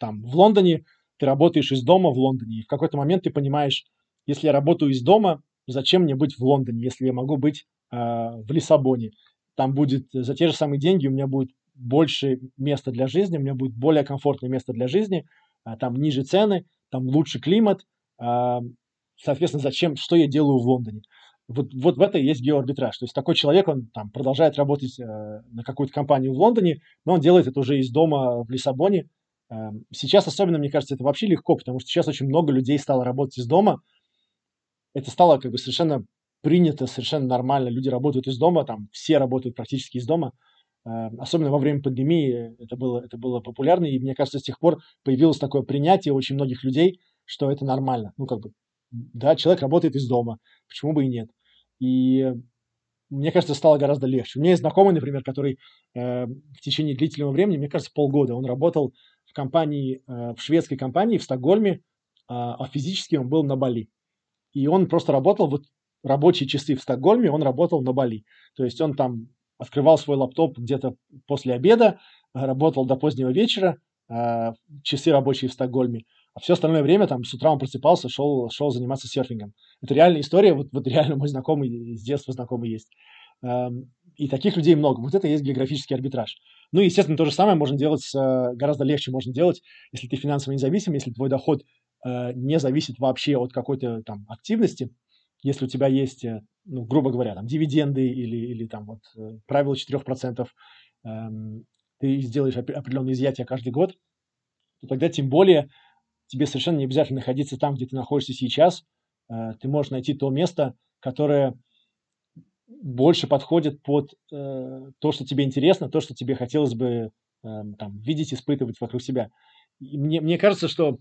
там в Лондоне, ты работаешь из дома в Лондоне, и в какой-то момент ты понимаешь, если я работаю из дома, зачем мне быть в Лондоне, если я могу быть в Лиссабоне? Там будет за те же самые деньги, у меня будет больше места для жизни, у меня будет более комфортное место для жизни, там ниже цены, там лучше климат, соответственно, зачем, что я делаю в Лондоне. Вот, вот в это и есть геоарбитраж. То есть такой человек, он там продолжает работать э, на какую-то компанию в Лондоне, но он делает это уже из дома в Лиссабоне. Э, сейчас особенно, мне кажется, это вообще легко, потому что сейчас очень много людей стало работать из дома. Это стало как бы совершенно принято, совершенно нормально. Люди работают из дома, там все работают практически из дома. Э, особенно во время пандемии это было, это было популярно, и мне кажется, с тех пор появилось такое принятие очень многих людей, что это нормально. Ну, как бы да, человек работает из дома, почему бы и нет. И мне кажется, стало гораздо легче. У меня есть знакомый, например, который э, в течение длительного времени, мне кажется, полгода, он работал в компании, э, в шведской компании в Стокгольме, э, а физически он был на Бали. И он просто работал, вот рабочие часы в Стокгольме, он работал на Бали. То есть он там открывал свой лаптоп где-то после обеда, работал до позднего вечера, э, часы рабочие в Стокгольме, а все остальное время там с утра он просыпался, шел, шел заниматься серфингом. Это реальная история, вот, вот реально мой знакомый, с детства знакомый есть. Эм, и таких людей много. Вот это и есть географический арбитраж. Ну, естественно, то же самое можно делать, гораздо легче можно делать, если ты финансово независим, если твой доход э, не зависит вообще от какой-то там активности. Если у тебя есть, э, ну, грубо говоря, там дивиденды или, или там вот э, правило 4%, э, ты сделаешь определенные изъятия каждый год, то тогда тем более тебе совершенно не обязательно находиться там, где ты находишься сейчас. Э, ты можешь найти то место, которое больше подходит под э, то, что тебе интересно, то, что тебе хотелось бы э, там, видеть, испытывать вокруг себя. И мне, мне кажется, что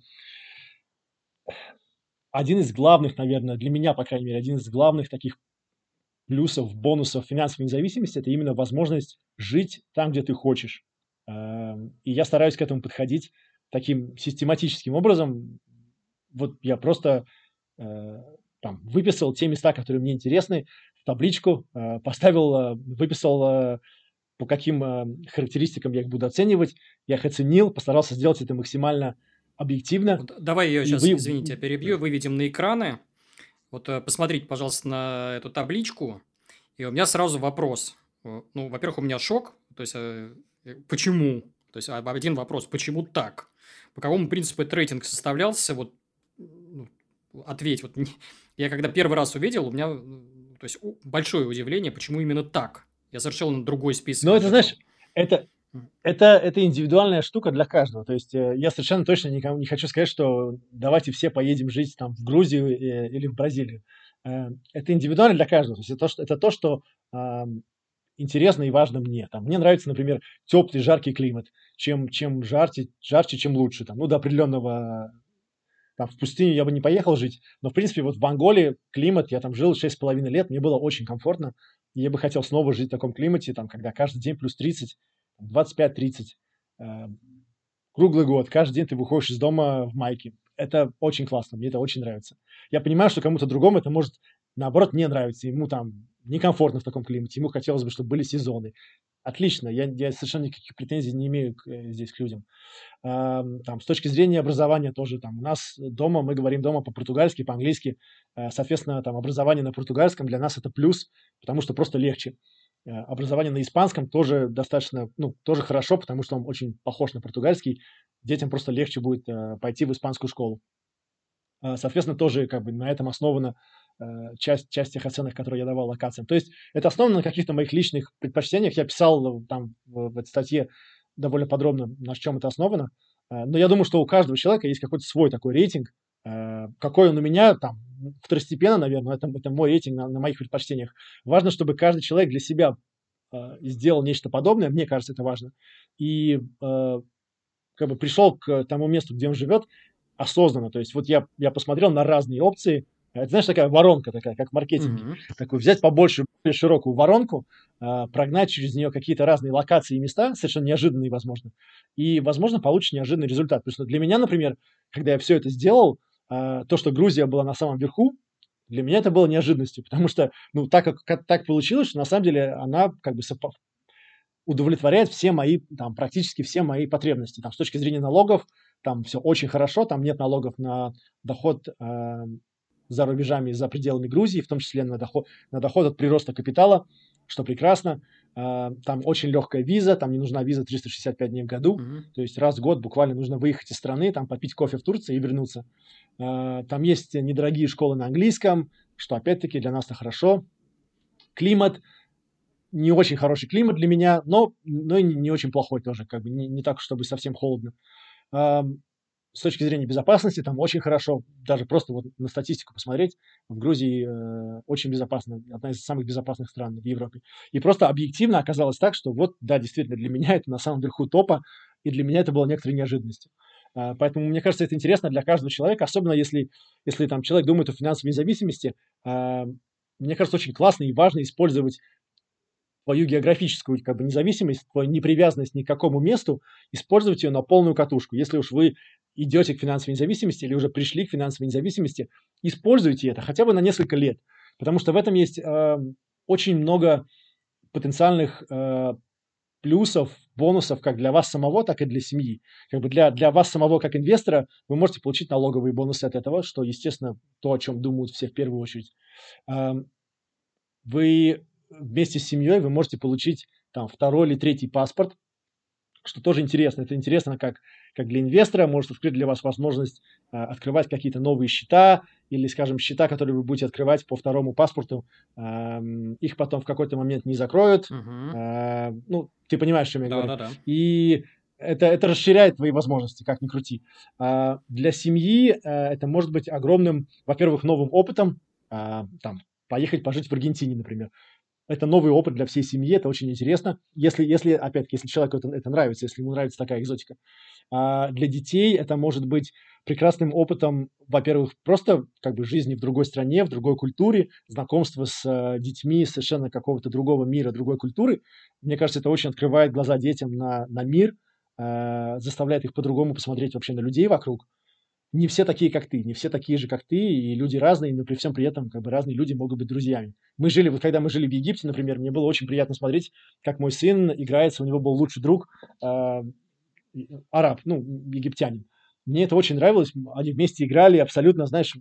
один из главных, наверное, для меня, по крайней мере, один из главных таких плюсов, бонусов финансовой независимости – это именно возможность жить там, где ты хочешь. Э, и я стараюсь к этому подходить таким систематическим образом. Вот я просто э, там выписал те места, которые мне интересны, в табличку, э, поставил, э, выписал, э, по каким э, характеристикам я их буду оценивать. Я их оценил, постарался сделать это максимально объективно. Давай ее сейчас, вы... извините, перебью, выведем на экраны. Вот э, посмотрите, пожалуйста, на эту табличку. И у меня сразу вопрос. Ну, во-первых, у меня шок. То есть, э, почему? То есть, один вопрос, почему так? По какому принципу этот рейтинг составлялся? Вот ну, ответь. Вот я когда первый раз увидел, у меня то есть большое удивление, почему именно так. Я совершенно другой список. Ну, это, знаешь, это, это, это индивидуальная штука для каждого. То есть э, я совершенно точно никому не хочу сказать, что давайте все поедем жить там в Грузию э, или в Бразилию. Э, это индивидуально для каждого. То есть это то, что, это то, что интересно и важно мне. Там, мне нравится, например, теплый, жаркий климат. Чем, чем жарче, жарче, чем лучше. Там, ну, до определенного там, в пустыню я бы не поехал жить, но, в принципе, вот в Анголе климат, я там жил 6,5 лет, мне было очень комфортно, и я бы хотел снова жить в таком климате, там, когда каждый день плюс 30, 25-30, э, круглый год, каждый день ты выходишь из дома в майке. Это очень классно, мне это очень нравится. Я понимаю, что кому-то другому это может, наоборот, не нравится, ему там некомфортно в таком климате, ему хотелось бы, чтобы были сезоны. Отлично, я, я совершенно никаких претензий не имею к, э, здесь к людям. Э, там, с точки зрения образования тоже, там, у нас дома, мы говорим дома по-португальски, по-английски, э, соответственно, там, образование на португальском для нас это плюс, потому что просто легче. Э, образование на испанском тоже достаточно, ну, тоже хорошо, потому что он очень похож на португальский, детям просто легче будет э, пойти в испанскую школу. Э, соответственно, тоже как бы на этом основано часть, часть тех оценок, которые я давал локациям. То есть это основано на каких-то моих личных предпочтениях. Я писал там в, в этой статье довольно подробно, на чем это основано. Э, но я думаю, что у каждого человека есть какой-то свой такой рейтинг. Э, какой он у меня, там, второстепенно, наверное, это, это мой рейтинг на, на моих предпочтениях. Важно, чтобы каждый человек для себя сделал нечто подобное, мне кажется, это важно. И как бы пришел к тому месту, где он живет, осознанно. То есть вот я, я посмотрел на разные опции, это, знаешь, такая воронка такая, как в маркетинге. Mm-hmm. Такой взять побольше, более широкую воронку, э, прогнать через нее какие-то разные локации и места, совершенно неожиданные, возможно. И, возможно, получишь неожиданный результат. Потому что для меня, например, когда я все это сделал, э, то, что Грузия была на самом верху, для меня это было неожиданностью, потому что, ну, так как, как так получилось, что на самом деле она как бы сопов... удовлетворяет все мои, там, практически все мои потребности. Там, с точки зрения налогов, там все очень хорошо, там нет налогов на доход э, за рубежами, за пределами Грузии, в том числе на доход, на доход от прироста капитала, что прекрасно. А, там очень легкая виза, там не нужна виза 365 дней в году, mm-hmm. то есть раз в год буквально нужно выехать из страны, там попить кофе в Турции и вернуться. А, там есть недорогие школы на английском, что опять-таки для нас это хорошо. Климат, не очень хороший климат для меня, но, но и не очень плохой тоже, как бы не, не так, чтобы совсем холодно с точки зрения безопасности там очень хорошо, даже просто вот на статистику посмотреть, в Грузии э, очень безопасно, одна из самых безопасных стран в Европе. И просто объективно оказалось так, что вот, да, действительно, для меня это на самом верху топа, и для меня это было некоторой неожиданностью. Э, поэтому, мне кажется, это интересно для каждого человека, особенно если, если там человек думает о финансовой независимости. Э, мне кажется, очень классно и важно использовать твою географическую как бы, независимость, твою непривязанность ни к какому месту, использовать ее на полную катушку. Если уж вы идете к финансовой независимости или уже пришли к финансовой независимости, используйте это хотя бы на несколько лет, потому что в этом есть э, очень много потенциальных э, плюсов, бонусов как для вас самого, так и для семьи. Как бы для, для вас самого как инвестора вы можете получить налоговые бонусы от этого, что, естественно, то, о чем думают все в первую очередь. Э, вы вместе с семьей вы можете получить там второй или третий паспорт, что тоже интересно. Это интересно как, как для инвестора, может открыть для вас возможность э, открывать какие-то новые счета или, скажем, счета, которые вы будете открывать по второму паспорту, э, их потом в какой-то момент не закроют. Мгм. Э, ну, ты понимаешь, о чем я говорю. Да-да-да. И это, это расширяет твои возможности, как ни крути. А, для семьи а, это может быть огромным, во-первых, новым опытом, а, там, поехать пожить в Аргентине, например. Это новый опыт для всей семьи, это очень интересно. Если, если опять-таки, если человеку это, это нравится, если ему нравится такая экзотика. А для детей это может быть прекрасным опытом, во-первых, просто как бы жизни в другой стране, в другой культуре, знакомство с э, детьми совершенно какого-то другого мира, другой культуры. Мне кажется, это очень открывает глаза детям на, на мир, э, заставляет их по-другому посмотреть вообще на людей вокруг. Не все такие, как ты, не все такие же, как ты, и люди разные, но при всем при этом как бы разные люди могут быть друзьями. Мы жили, вот когда мы жили в Египте, например, мне было очень приятно смотреть, как мой сын играется, у него был лучший друг, э, араб, ну, египтянин. Мне это очень нравилось, они вместе играли, абсолютно, знаешь,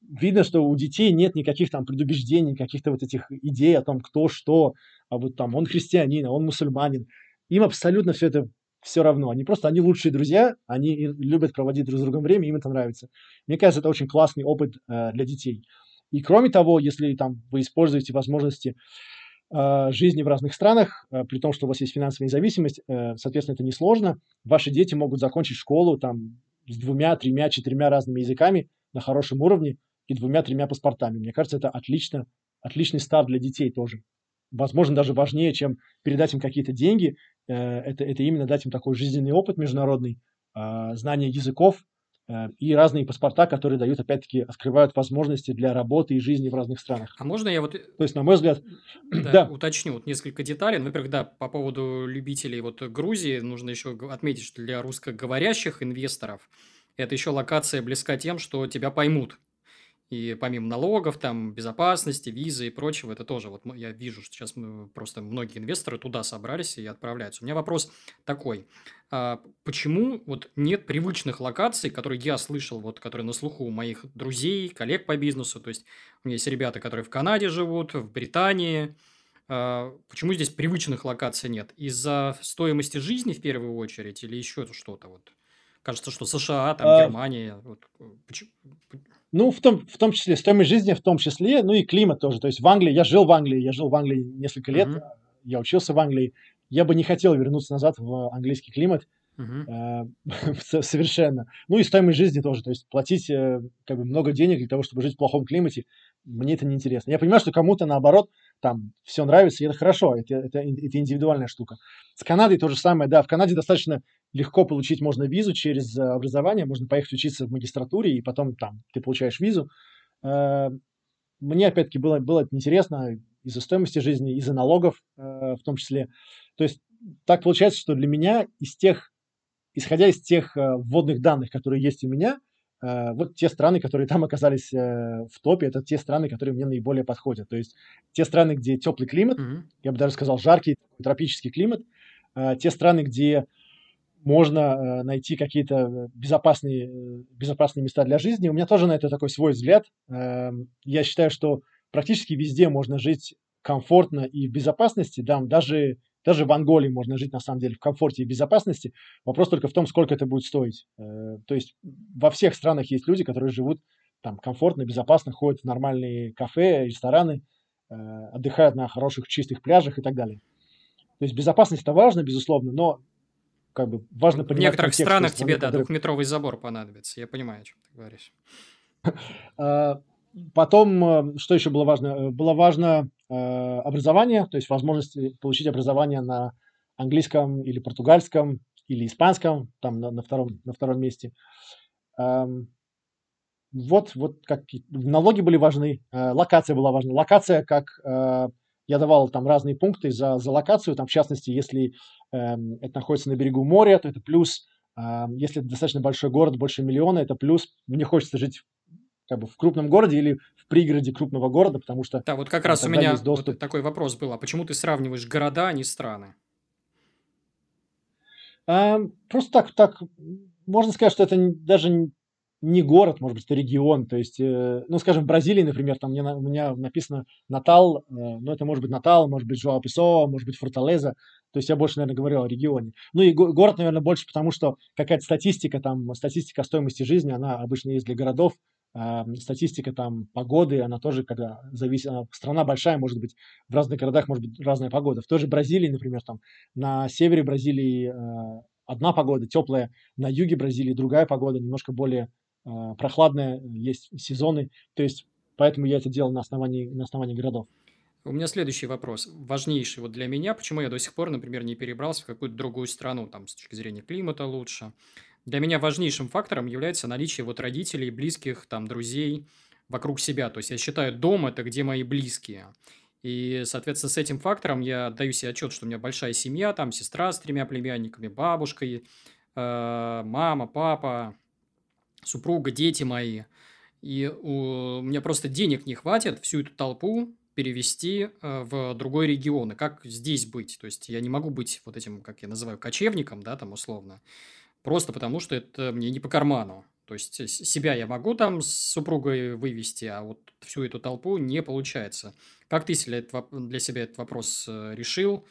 видно, что у детей нет никаких там предубеждений, каких-то вот этих идей о том, кто что, а вот там он христианин, а он мусульманин. Им абсолютно все это все равно. Они просто, они лучшие друзья, они любят проводить друг с другом время, им это нравится. Мне кажется, это очень классный опыт э, для детей. И кроме того, если там вы используете возможности э, жизни в разных странах, э, при том, что у вас есть финансовая независимость, э, соответственно, это несложно. Ваши дети могут закончить школу там с двумя, тремя, четырьмя разными языками на хорошем уровне и двумя-тремя паспортами. Мне кажется, это отлично, отличный старт для детей тоже. Возможно, даже важнее, чем передать им какие-то деньги, э, это, это именно дать им такой жизненный опыт международный, э, знание языков, Э, и разные паспорта, которые дают, опять-таки, открывают возможности для работы и жизни в разных странах. А можно я вот... То есть, на мой взгляд, да, да. уточню вот несколько деталей. Ну, Во-первых, да, по поводу любителей вот Грузии нужно еще отметить, что для русскоговорящих инвесторов это еще локация близка тем, что тебя поймут. И помимо налогов, там, безопасности, визы и прочего, это тоже, вот я вижу, что сейчас просто многие инвесторы туда собрались и отправляются. У меня вопрос такой. А почему вот нет привычных локаций, которые я слышал, вот, которые на слуху у моих друзей, коллег по бизнесу, то есть у меня есть ребята, которые в Канаде живут, в Британии, а почему здесь привычных локаций нет? Из-за стоимости жизни в первую очередь или еще что-то вот? Кажется, что США, там, А, Германия, вот, почему? Ну, в том, в том числе, стоимость жизни в том числе, ну и климат тоже. То есть в Англии, я жил в Англии, я жил в Англии несколько лет, Мгм. я учился в Англии. Я бы не хотел вернуться назад в английский климат Мгм. э, со- совершенно. Ну и стоимость жизни тоже. То есть платить э, как бы много денег для того, чтобы жить в плохом климате, мне это не интересно. Я понимаю, что кому-то наоборот там все нравится, и это хорошо, это, это, это индивидуальная штука. С Канадой то же самое, да, в Канаде достаточно легко получить можно визу через э, образование, можно поехать учиться в магистратуре, и потом там ты получаешь визу. Э, Мне, опять-таки, было, было интересно из-за стоимости жизни, из-за налогов э, в том числе. То есть так получается, что для меня из тех, исходя из тех вводных данных, которые есть у меня, вот те страны, которые там оказались э, в топе, это те страны, которые мне наиболее подходят. То есть те страны, где теплый климат, Мгм. я бы даже сказал жаркий тропический климат, э, те страны, где можно э, найти какие-то э, безопасные, э, безопасные места для жизни. У меня тоже на это такой свой взгляд. Эм, Я считаю, что практически везде можно жить комфортно и в безопасности. Да, даже, даже в Анголе можно жить, на самом деле, в комфорте и безопасности. Вопрос только в том, сколько это будет стоить. Э, То есть во всех странах есть люди, которые живут там комфортно, безопасно, ходят в нормальные кафе, рестораны, э, отдыхают на хороших чистых пляжах и так далее. То есть безопасность это важно, безусловно, но как бы важно В понимать некоторых контекст странах тебе, да, двухметровый забор понадобится. Я понимаю, о чем ты говоришь. Потом, э, что еще было важно? Э, Было важно э, образование, то есть возможность э, получить образование на английском или португальском или испанском, там на, на втором, на втором месте. Ам, Вот, вот как налоги были важны, э, локация была важна. Локация, как э, я давал там разные пункты за, за локацию, там в частности, если эм, это находится на берегу моря, то это плюс. Ам, Если это достаточно большой город, больше миллиона, это плюс. Мне хочется жить как бы в крупном городе или в пригороде крупного города, потому что Да, вот как раз у меня есть вот доступ. такой вопрос был. А почему ты сравниваешь города, а не страны? а, просто так, так можно сказать, что это даже не город, может быть, это регион. То есть, э, ну, скажем, в Бразилии, например, там мне, у меня написано Натал, э, ну, это может быть Натал, может быть Жоао Песоа, может быть Форталеза. То есть я больше, наверное, говорю о регионе. Ну и город, наверное, больше потому, что какая-то статистика, там, статистика стоимости жизни, она обычно есть для городов. Э, статистика там погоды, она тоже, когда зависит, она, страна большая, может быть, в разных городах может быть разная погода. В той же Бразилии, например, там, на севере Бразилии э, одна погода теплая, на юге Бразилии другая погода, немножко более а, прохладная, есть сезоны. То есть, поэтому я это делал на основании, на основании городов. У меня следующий вопрос, важнейший вот для меня. Почему я до сих пор, например, не перебрался в какую-то другую страну, там, с точки зрения климата лучше? Для меня важнейшим фактором является наличие вот родителей, близких, там, друзей вокруг себя. То есть, я считаю, дом – это где мои близкие. И, соответственно, с этим фактором я даю себе отчет, что у меня большая семья, там сестра с тремя племянниками, бабушкой, э, мама, папа, супруга, дети мои. И у меня просто денег не хватит всю эту толпу перевести э, в другой регион. И как здесь быть? То есть, я не могу быть вот этим, как я называю, кочевником, да, там условно, просто потому что это мне не по карману. То есть, себя я могу там с супругой вывести, а вот всю эту толпу не получается. Как ты для себя этот вопрос э, решил?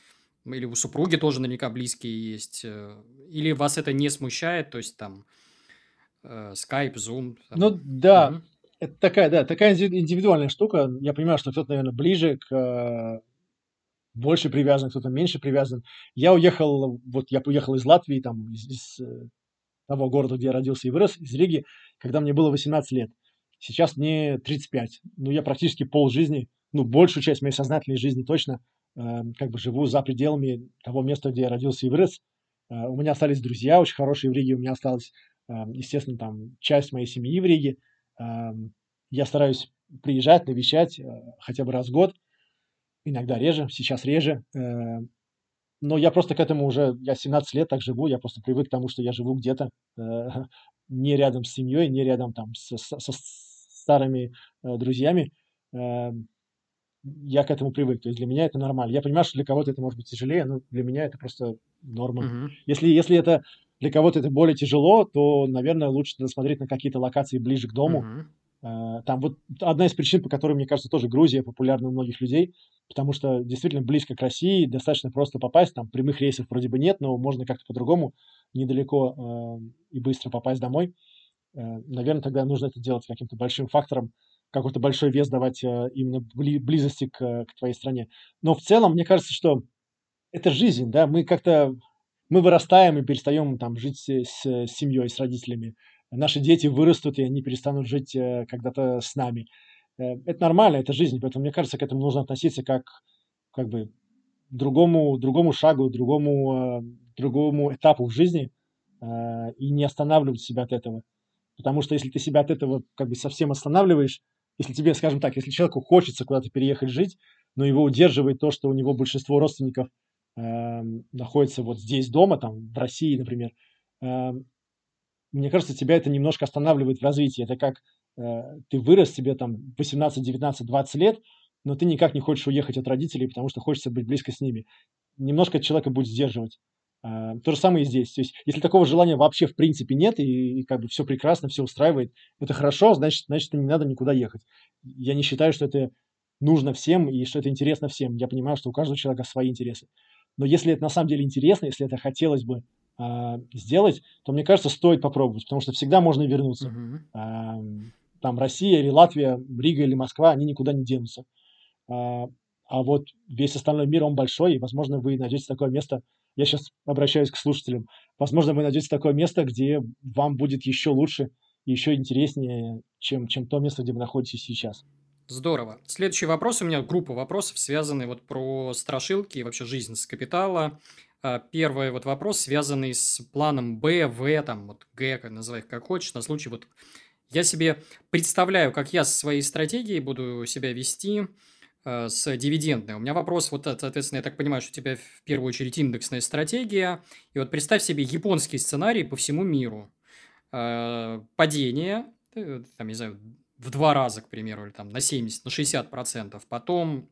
Или у супруги тоже наверняка близкие есть? Э, или вас это не смущает? То есть, там, Э, Skype, Zoom. Там. Ну да, угу. это такая, да, такая индивидуальная штука. Я понимаю, что кто-то, наверное, ближе к э, больше привязан, кто-то меньше привязан. Я уехал, вот я уехал из Латвии, там, из, из э, того города, где я родился и вырос, из Риги, когда мне было 18 лет. Сейчас мне 35. Ну, я практически пол жизни, ну, большую часть моей сознательной жизни точно, э, как бы живу за пределами того места, где я родился и вырос. Э, у меня остались друзья очень хорошие в Риге, у меня осталась естественно, там часть моей семьи в Риге. Я стараюсь приезжать, навещать э, хотя бы раз в год, иногда реже, сейчас реже. Э, но я просто к этому уже, я 17 лет так живу, я просто привык к тому, что я живу где-то, э, не рядом с семьей, не рядом там со, со старыми друзьями. Я к этому привык, то есть для меня это нормально. Я понимаю, что для кого-то это может быть тяжелее, но для меня это просто норма. Uh-huh. Если, если это для кого-то это более тяжело, то, наверное, лучше смотреть на какие-то локации ближе к дому. Uh-huh. Там вот одна из причин, по которой, мне кажется, тоже Грузия популярна у многих людей, потому что действительно близко к России, достаточно просто попасть, там прямых рейсов вроде бы нет, но можно как-то по-другому недалеко э, и быстро попасть домой. Э, наверное, тогда нужно это делать каким-то большим фактором, какой-то большой вес давать э, именно бли- близости к, к твоей стране. Но в целом, мне кажется, что это жизнь, да, мы как-то мы вырастаем и перестаем там жить с, с семьей, с родителями. Наши дети вырастут, и они перестанут жить э, когда-то с нами. Э, это нормально, это жизнь, поэтому мне кажется, к этому нужно относиться как, как бы другому, другому шагу, другому, э, другому этапу в жизни и не останавливать себя от этого. Потому что если ты себя от этого как бы совсем останавливаешь, если тебе, скажем так, если человеку хочется куда-то переехать жить, но его удерживает то, что у него большинство родственников – э, находится вот здесь дома, там в России, например, э, мне кажется, тебя это немножко останавливает в развитии. Это как э, ты вырос, тебе там 18, 19, 20 лет, но ты никак не хочешь уехать от родителей, потому что хочется быть близко с ними. Немножко человека будет сдерживать. Uh, то же самое и здесь. То есть, если такого желания вообще в принципе нет, и, и как бы все прекрасно, все устраивает, это хорошо, значит, значит, не надо никуда ехать. Я не считаю, что это нужно всем и что это интересно всем. Я понимаю, что у каждого человека свои интересы. Но если это на самом деле интересно, если это хотелось бы э, сделать, то мне кажется, стоит попробовать, потому что всегда можно вернуться. Uh-huh. Там Россия или Латвия, Рига или Москва, они никуда не денутся. Э, а вот весь остальной мир, он большой, и, возможно, вы найдете такое место, я сейчас обращаюсь к слушателям, возможно, вы найдете такое место, где вам будет еще лучше, еще интереснее, чем, чем то место, где вы находитесь сейчас. Здорово. Следующий вопрос. У меня группа вопросов, связанные вот про страшилки и вообще жизнь с капитала. А, первый вот вопрос, связанный с планом Б, В, там вот Г, называй их как хочешь, на случай вот я себе представляю, как я со своей стратегией буду себя вести э, с дивидендной. У меня вопрос, вот, соответственно, я так понимаю, что у тебя в первую очередь индексная стратегия. И вот представь себе японский сценарий по всему миру. Э, падение, там, не знаю, в два раза, к примеру, или там на 70, на 60 процентов, потом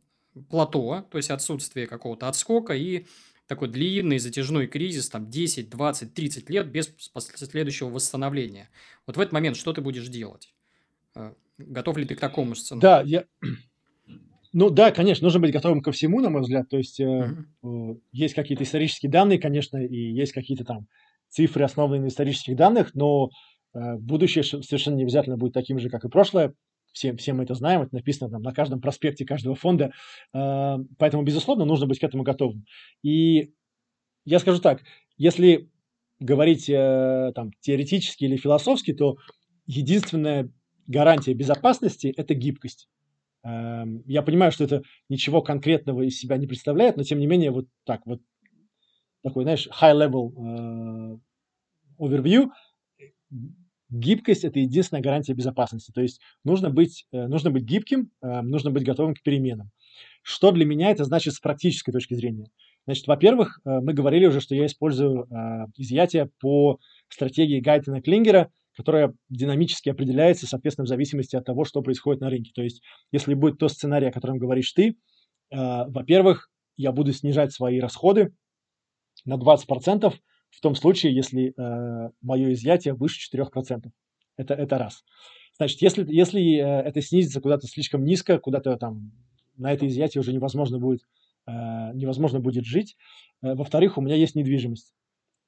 плато, то есть отсутствие какого-то отскока и такой длинный затяжной кризис, там 10, 20, 30 лет без последующего восстановления. Вот в этот момент что ты будешь делать? Э, готов ли ты к такому сценарию? Да, я... Ну да, конечно, нужно быть готовым ко всему, на мой взгляд. То есть э, э, есть какие-то исторические данные, конечно, и есть какие-то там цифры, основанные на исторических данных, но э, будущее совершенно не обязательно будет таким же, как и прошлое. Все, все мы это знаем, это написано там, на каждом проспекте каждого фонда. Э, поэтому, безусловно, нужно быть к этому готовым. И я скажу так, если говорить э, там, теоретически или философски, то единственная гарантия безопасности – это гибкость. Эм, я понимаю, что это ничего конкретного из себя не представляет, но тем не менее вот так вот такой, знаешь, high-level э, overview, гибкость – это единственная гарантия безопасности. То есть нужно быть, э, нужно быть гибким, э, нужно быть готовым к переменам. Что для меня это значит с практической точки зрения? Значит, во-первых, мы говорили уже, что я использую изъятие по стратегии Гайтена Клингера, которая динамически определяется, соответственно, в зависимости от того, что происходит на рынке. То есть, если будет то сценарий, о котором говоришь ты, во-первых, я буду снижать свои расходы, на 20% в том случае, если э, мое изъятие выше 4%. Это, это раз. Значит, если, если э, это снизится куда-то слишком низко, куда-то там на это изъятие уже невозможно будет, э, невозможно будет жить. Э, во-вторых, у меня есть недвижимость.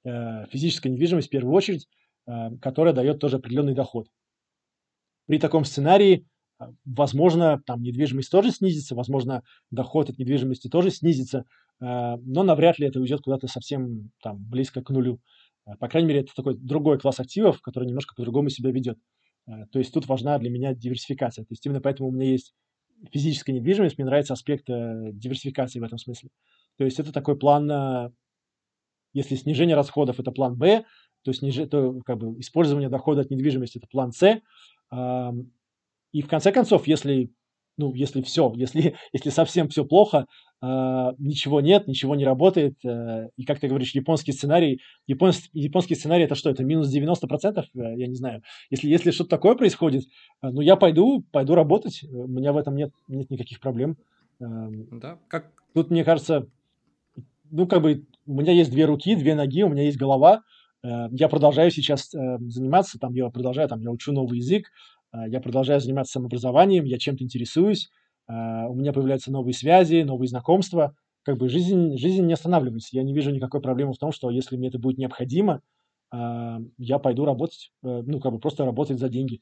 Э, физическая недвижимость в первую очередь, э, которая дает тоже определенный доход. При таком сценарии возможно, там недвижимость тоже снизится, возможно, доход от недвижимости тоже снизится, а, но навряд ли это уйдет куда-то совсем там близко к нулю. А, по крайней мере, это такой другой класс активов, который немножко по-другому себя ведет. То есть тут важна для меня диверсификация. То есть именно поэтому у меня есть физическая недвижимость, мне нравится аспект э, диверсификации в этом смысле. То есть это такой план, если снижение расходов – это план Б, то, сниж... то как бы использование дохода от недвижимости – это план С, и в конце концов, если, ну, если все, если, если совсем все плохо, э, ничего нет, ничего не работает, э, и как ты говоришь, японский сценарий, японский, японский сценарий это что, это минус 90%? Э, я не знаю. Если, если что-то такое происходит, э, ну, я пойду, пойду работать, у меня в этом нет, нет никаких проблем. Э, да, как... Тут, мне кажется, ну, как бы, у меня есть две руки, две ноги, у меня есть голова, э, я продолжаю сейчас э, заниматься, там, я продолжаю, там, я учу новый язык, я продолжаю заниматься самообразованием, я чем-то интересуюсь, а, у меня появляются новые связи, новые знакомства. Как бы жизнь, жизнь не останавливается. Я не вижу никакой проблемы в том, что если мне это будет необходимо, а, я пойду работать, э, ну, как бы просто работать за деньги.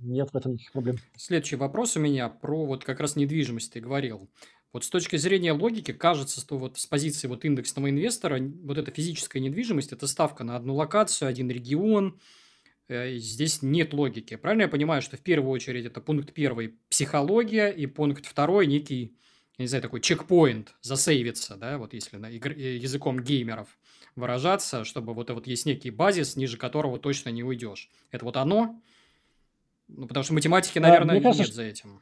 Нет в этом никаких проблем. Следующий вопрос у меня про вот как раз недвижимость ты говорил. Вот с точки зрения логики кажется, что вот с позиции вот индексного инвестора вот эта физическая недвижимость – это ставка на одну локацию, один регион – здесь нет логики. Правильно я понимаю, что в первую очередь это пункт первый – психология, и пункт второй – некий, я не знаю, такой чекпоинт, засейвиться, да, вот если на игр... Э, языком геймеров выражаться, чтобы вот, вот есть некий базис, ниже которого точно не уйдешь. Это вот оно? Ну, потому что математики, наверное, а, кажется, нет за этим.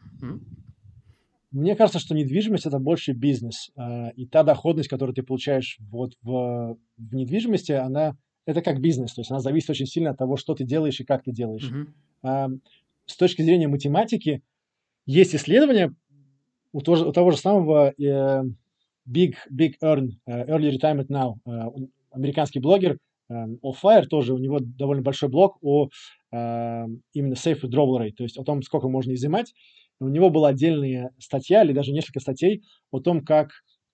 Мне кажется, что недвижимость – это больше бизнес. А, и та доходность, которую ты получаешь вот в, в недвижимости, она это как бизнес, то есть она зависит очень сильно от того, что ты делаешь и как ты делаешь. Uh-huh. С точки зрения математики есть исследования у того, же, у того же самого э, Big, Big Earn, э, Early Retirement Now, э, американский блогер, э, Allfire тоже, у него довольно большой блог о э, именно safe withdrawal rate, то есть о том, сколько можно изымать. У него была отдельная статья или даже несколько статей о том, как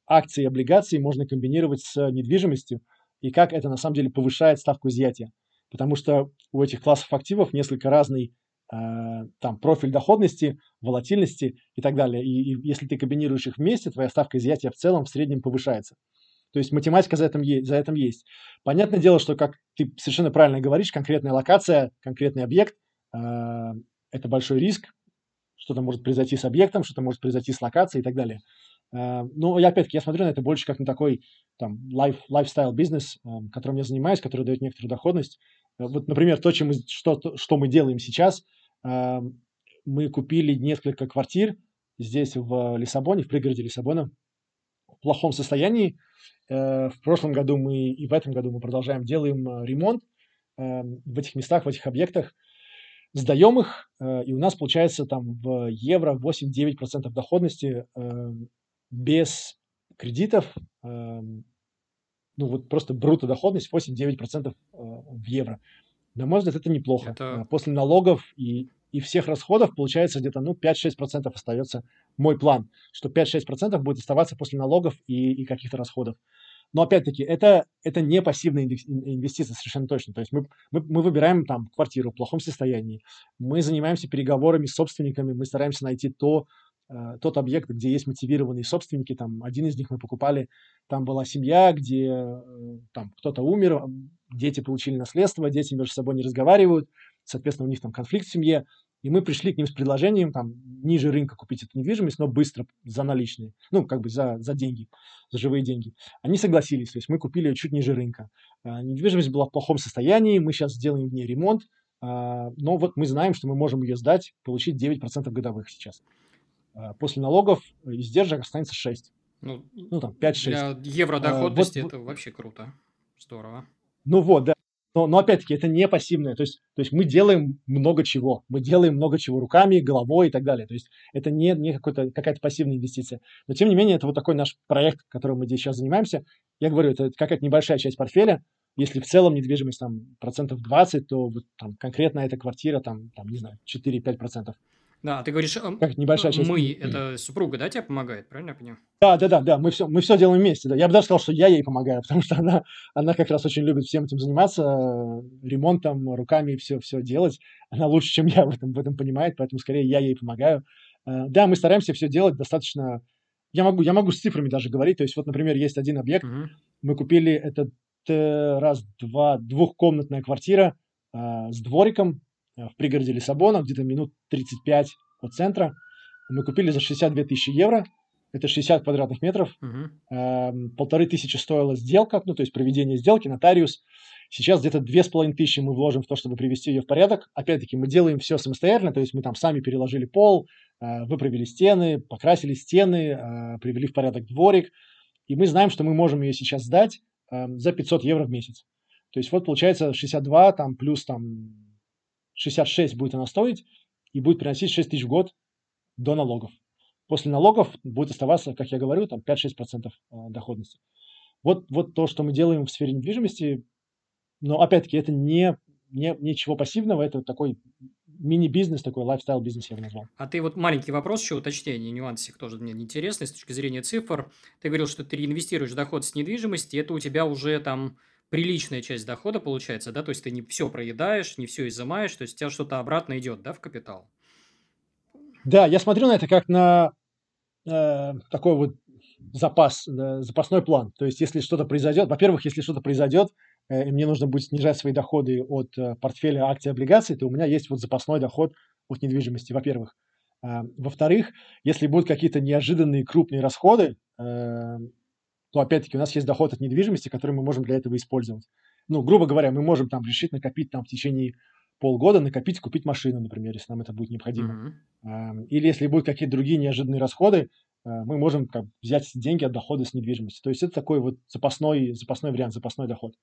акции и облигации можно комбинировать с недвижимостью, и как это на самом деле повышает ставку изъятия. Потому что у этих классов активов несколько разный э, там профиль доходности, волатильности и так далее. И, и если ты комбинируешь их вместе, твоя ставка изъятия в целом в среднем повышается. То есть математика за этим, за этим есть. Понятное дело, что, как ты совершенно правильно говоришь, конкретная локация, конкретный объект э, – это большой риск. Что-то может произойти с объектом, что-то может произойти с локацией и так далее. Э, ну, и опять-таки, я смотрю на это больше как на такой там life, lifestyle бизнес, эм, которым я занимаюсь, который дает некоторую доходность. Э, вот, например, то, чем мы, что, что мы делаем сейчас, эм, мы купили несколько квартир здесь в Лиссабоне, в пригороде Лиссабона, в плохом состоянии. Э, в прошлом году мы и в этом году мы продолжаем, делаем ремонт эм, в этих местах, в этих объектах, сдаем их, и у нас получается там в евро 8-9% доходности без кредитов, эм, ну вот просто бруто доходность 8-9% э, в евро. На мой взгляд, это неплохо. Это... Э, после налогов и, и всех расходов получается где-то ну, 5-6% остается мой план, что 5-6% будет оставаться после налогов и, и каких-то расходов. Но опять-таки, это, это не пассивная инвестиция совершенно точно. То есть мы, мы, мы выбираем там квартиру в плохом состоянии, мы занимаемся переговорами с собственниками, мы стараемся найти то, тот объект, где есть мотивированные собственники. Там один из них мы покупали, там была семья, где э, там кто-то умер, дети получили наследство, дети между собой не разговаривают, соответственно, у них там конфликт в семье. И мы пришли к ним с предложением там ниже рынка купить эту недвижимость, но быстро, за наличные, ну, как бы за, за деньги, за живые деньги. Они согласились, то есть мы купили ее чуть ниже рынка. А, недвижимость была в плохом состоянии, мы сейчас сделаем в ней ремонт, но вот мы знаем, что мы можем ее сдать, получить 9% годовых сейчас. А, после налогов издержек останется 6. Ну, ну там 5-6. Для евродоходности а, вот, это вообще круто. Здорово. Ну вот, да. Но, но опять-таки, это не пассивное. То есть, то есть мы делаем много чего. Мы делаем много чего руками, головой и так далее. То есть это не, не какая-то пассивная инвестиция. Но тем не менее, это вот такой наш проект, которым мы здесь сейчас занимаемся. Я говорю, это какая-то небольшая часть портфеля. Если в целом недвижимость там процентов 20, то вот, там конкретно эта квартира там, там не знаю, 4-5 процентов. Да, ты говоришь, как небольшая часть. мы, это супруга, да, тебе помогает, правильно я понимаю? Да, да, да, да, мы все, мы все делаем вместе, да. Я бы даже сказал, что я ей помогаю, потому что она, она как раз очень любит всем этим заниматься, ремонтом, руками все, все делать. Она лучше, чем я в этом, в этом понимает, поэтому скорее я ей помогаю. Э, да, мы стараемся все делать достаточно... Я могу, я могу с цифрами даже говорить. То есть вот, например, есть один объект, угу. мы купили этот раз, два, двухкомнатная квартира э, с двориком, Э, в пригороде Лиссабона, где-то минут 35 от центра. Мы купили за 62 тысячи евро. Это 60 квадратных метров. Uh-huh. Полторы тысячи стоила сделка, ну, то есть проведение сделки, нотариус. Сейчас где-то две с половиной тысячи мы вложим в то, чтобы привести ее в порядок. Опять-таки, мы делаем все самостоятельно, то есть мы там сами переложили пол, э, выправили стены, покрасили стены, э, привели в порядок дворик. И мы знаем, что мы можем ее сейчас сдать эм, за 500 евро в месяц. То есть вот получается 62 там, плюс там 66 будет она стоить и будет приносить 6 тысяч в год до налогов. После налогов будет оставаться, как я говорю, там 5-6% а, доходности. Вот, вот то, что мы делаем в сфере недвижимости, но опять-таки это не, не ничего пассивного, это такой мини-бизнес, такой лайфстайл-бизнес я бы назвал. А ты вот маленький вопрос, еще уточнение, нюансик тоже мне интересный с точки зрения цифр. Ты говорил, что ты реинвестируешь доход с недвижимости, это у тебя уже там приличная часть дохода получается, да, то есть ты не все проедаешь, не все изымаешь, то есть у тебя что-то обратно идет, да, в капитал. Да, я смотрю на это как на э, такой вот запас, э, запасной план. То есть, если что-то произойдет, во-первых, если что-то произойдет, э, и мне нужно будет снижать свои доходы от э, портфеля акций облигаций, то у меня есть вот запасной доход от недвижимости, во-первых. Э, во-вторых, если будут какие-то неожиданные крупные расходы, э, то опять-таки у нас есть доход от недвижимости, который мы можем для этого использовать. Ну, грубо говоря, мы можем там решить накопить там в течение полгода, накопить, купить машину, например, если нам это будет необходимо. Mm-hmm. Или если будут какие-то другие неожиданные расходы, а, мы можем как, взять деньги от дохода с недвижимости. То есть это такой вот запасной, запасной вариант, запасной доход,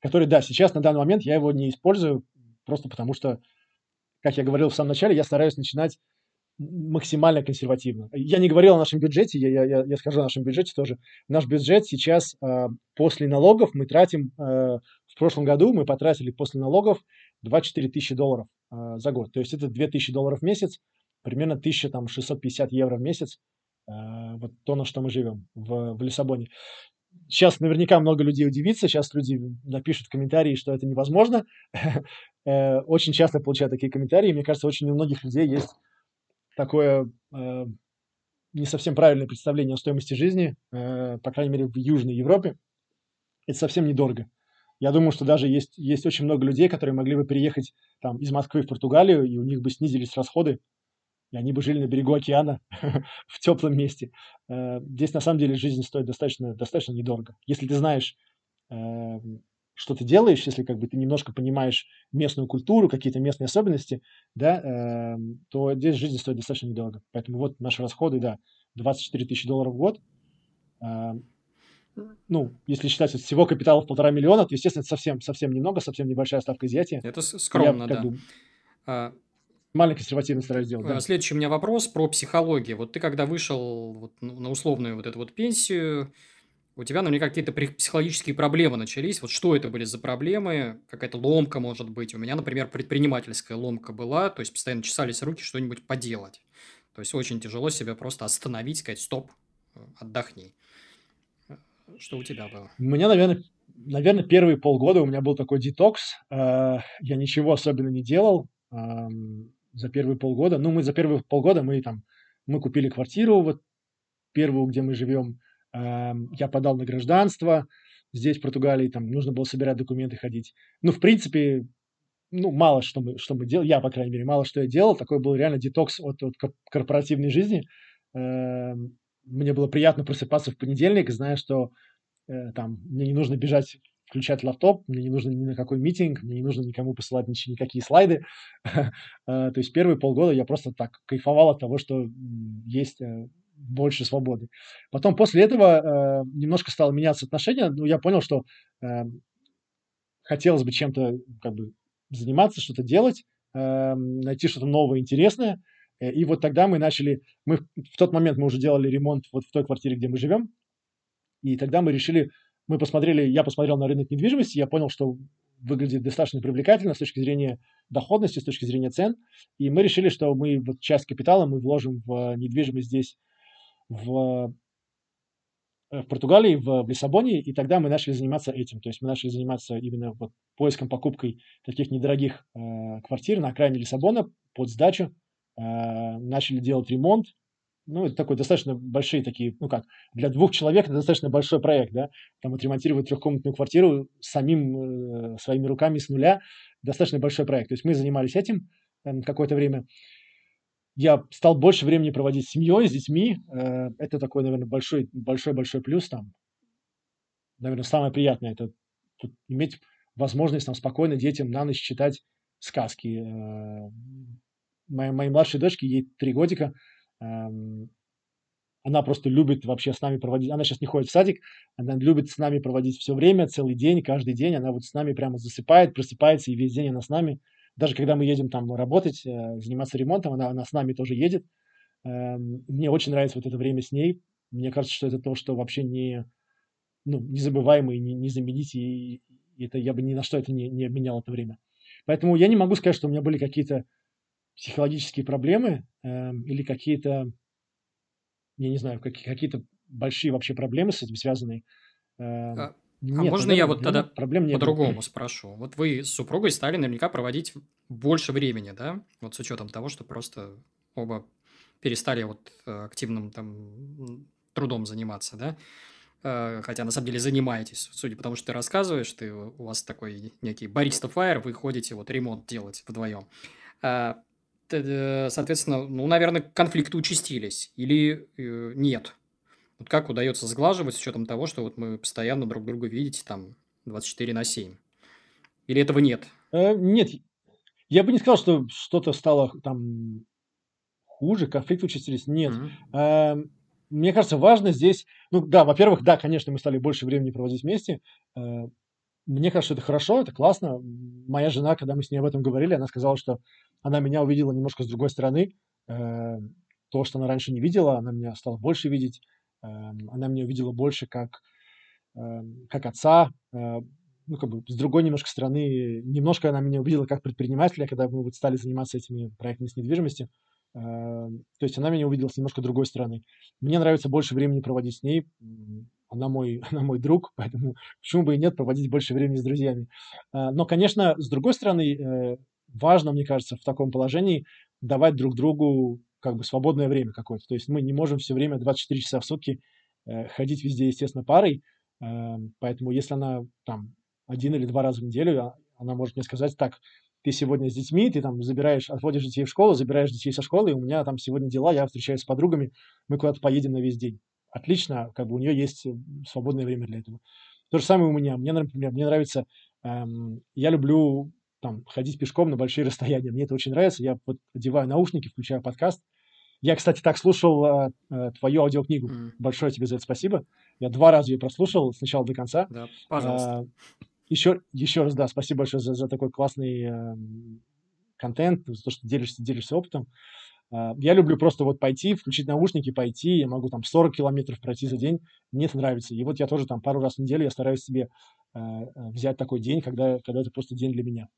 который, да, сейчас на данный момент я его не использую, просто потому что, как я говорил в самом начале, я стараюсь начинать максимально консервативно. Я не говорил о нашем бюджете, я, я, я скажу о нашем бюджете тоже. Наш бюджет сейчас э, после налогов мы тратим, э, в прошлом году мы потратили после налогов 24 тысячи долларов э, за год. То есть это 2 тысячи долларов в месяц, примерно 1650 евро в месяц. Э, вот то, на что мы живем в, в Лиссабоне. Сейчас наверняка много людей удивится, сейчас люди напишут в комментарии, что это невозможно. Э, очень часто получаю такие комментарии. Мне кажется, очень у многих людей есть такое э, не совсем правильное представление о стоимости жизни, э, по крайней мере, в Южной Европе. Это совсем недорого. Я думаю, что даже есть, есть очень много людей, которые могли бы переехать там, из Москвы в Португалию, и у них бы снизились расходы, и они бы жили на берегу океана в теплом месте. Э, здесь на самом деле жизнь стоит достаточно, достаточно недорого. Если ты знаешь, э, что ты делаешь, если как бы ты немножко понимаешь местную культуру, какие-то местные особенности, да, э, то здесь жизнь стоит достаточно недорого. Поэтому вот наши расходы, да, 24 тысячи долларов в год. Э, ну, если считать от всего капитала в полтора миллиона, то, естественно, это совсем, совсем немного, совсем небольшая ставка изъятия. Это скромно, Я, да. Бы, а... Маленький консервативный стараюсь сделать. Да. Следующий у меня вопрос про психологию. Вот ты когда вышел вот, на условную вот эту вот пенсию, у тебя наверняка какие-то психологические проблемы начались. Вот что это были за проблемы? Какая-то ломка, может быть. У меня, например, предпринимательская ломка была, то есть постоянно чесались руки что-нибудь поделать. То есть очень тяжело себя просто остановить, сказать, стоп, отдохни. Что у тебя было? У меня, наверное, наверное, первые полгода у меня был такой детокс. Э, я ничего особенно не делал за первые полгода. Ну, мы за первые полгода мы там мы купили квартиру, вот первую, где мы живем. Я подал на гражданство. Здесь, в Португалии, там нужно было собирать документы, ходить. Ну, в принципе, ну, мало что мы, что мы делали, я, по крайней мере, мало что я делал. Такой был реально детокс от, от корпоративной жизни. Мне было приятно просыпаться в понедельник, зная, что э, там мне не нужно бежать включать лаптоп, мне не нужно ни на какой митинг, мне не нужно никому посылать ничего, никакие слайды. А, то есть первые полгода я просто так кайфовал от того, что есть э, больше свободы. Потом после этого э, немножко стало меняться отношения, но я понял, что э, хотелось бы чем-то как бы заниматься, что-то делать, найти что-то новое, интересное. И вот тогда мы начали, мы в тот момент мы уже делали ремонт вот в той квартире, где мы живем, и тогда мы решили мы посмотрели, я посмотрел на рынок недвижимости, я понял, что выглядит достаточно привлекательно с точки зрения доходности, с точки зрения цен. И мы решили, что мы вот часть капитала мы вложим в недвижимость здесь, в, в Португалии, в, в Лиссабоне, и тогда мы начали заниматься этим. То есть мы начали заниматься именно вот поиском, покупкой таких недорогих э, квартир на окраине Лиссабона под сдачу. Э, начали делать ремонт, ну, это такой достаточно большие такие, ну как, для двух человек это достаточно большой проект, да, там отремонтировать трехкомнатную квартиру самим, э, своими руками с нуля, достаточно большой проект. То есть мы занимались этим э, какое-то время. Я стал больше времени проводить с семьей, с детьми. Э, это такой, наверное, большой, большой, большой плюс там. Наверное, самое приятное это иметь возможность там спокойно детям на ночь читать сказки. Э, моей, моей младшей дочке, ей три годика, Эм, она просто любит вообще с нами проводить, она сейчас не ходит в садик, она любит с нами проводить все время, целый день, каждый день, она вот с нами прямо засыпает, просыпается, и весь день она с нами. Даже когда мы едем там работать, э, заниматься ремонтом, она, она с нами тоже едет. Эм, мне очень нравится вот это время с ней. Мне кажется, что это то, что вообще не, ну, незабываемо и не, не заменить, и, это я бы ни на что это не, не обменял это время. Поэтому я не могу сказать, что у меня были какие-то психологические проблемы э, или какие-то, я не знаю, какие, какие-то большие вообще проблемы с этим связаны. Э, а, нет, а можно я вот тогда по-другому спрошу? Вот вы с супругой стали наверняка проводить больше времени, да? Вот с учетом того, что просто оба перестали вот э, активным там трудом заниматься, да? Э, хотя на самом деле занимаетесь, судя по тому, что ты рассказываешь, ты, у вас такой некий бариста фаер, вы ходите вот ремонт делать вдвоем. А Э, соответственно, ну, наверное, конфликты участились или э, нет? Вот как удается сглаживать с учетом того, что вот мы постоянно друг друга видите там 24 на 7? Или этого нет? Э, нет, я бы не сказал, что что-то стало там хуже, конфликты участились. Нет. Mm-hmm. Э, мне кажется, важно здесь, ну да, во-первых, да, конечно, мы стали больше времени проводить вместе. Э, мне кажется, это хорошо, это классно. Моя жена, когда мы с ней об этом говорили, она сказала, что она меня увидела немножко с другой стороны. Э, то, что она раньше не видела, она меня стала больше видеть. Э, она меня увидела больше как, э, как отца, ну, как бы с другой немножко стороны. Немножко она меня увидела как предпринимателя, когда мы вот стали заниматься этими проектами с недвижимостью. То есть она меня увидела с немножко другой стороны. Мне нравится больше времени проводить с ней она мой, она мой друг, поэтому почему бы и нет проводить больше времени с друзьями. А, но, конечно, с другой стороны, э, важно, мне кажется, в таком положении давать друг другу как бы свободное время какое-то. То есть мы не можем все время 24 часа в сутки э, ходить везде, естественно, парой. Э, поэтому если она там один или два раза в неделю, а, она может мне сказать, так, ты сегодня с детьми, ты там забираешь, отводишь детей в школу, забираешь детей со школы, у меня там сегодня дела, я встречаюсь с подругами, мы куда-то поедем на весь день отлично, как бы у нее есть э, свободное время для этого. То же самое у меня. Мне, например, мне нравится, эм, я люблю там ходить пешком на большие расстояния. Мне это очень нравится. Я вот одеваю наушники, включаю подкаст. Я, кстати, так слушал э, э, твою аудиокнигу. Mm. Большое тебе за это спасибо. Я два раза ее прослушал с начала до конца. Да, пожалуйста. Э, еще, еще раз, да, спасибо большое за, за такой классный э, контент, за то, что делишься, делишься опытом. А, я люблю просто вот пойти, включить наушники, пойти, я могу там 40 километров пройти за день, мне это нравится. И вот я тоже там пару раз в неделю я стараюсь себе э, взять такой день, когда, когда это просто день для меня.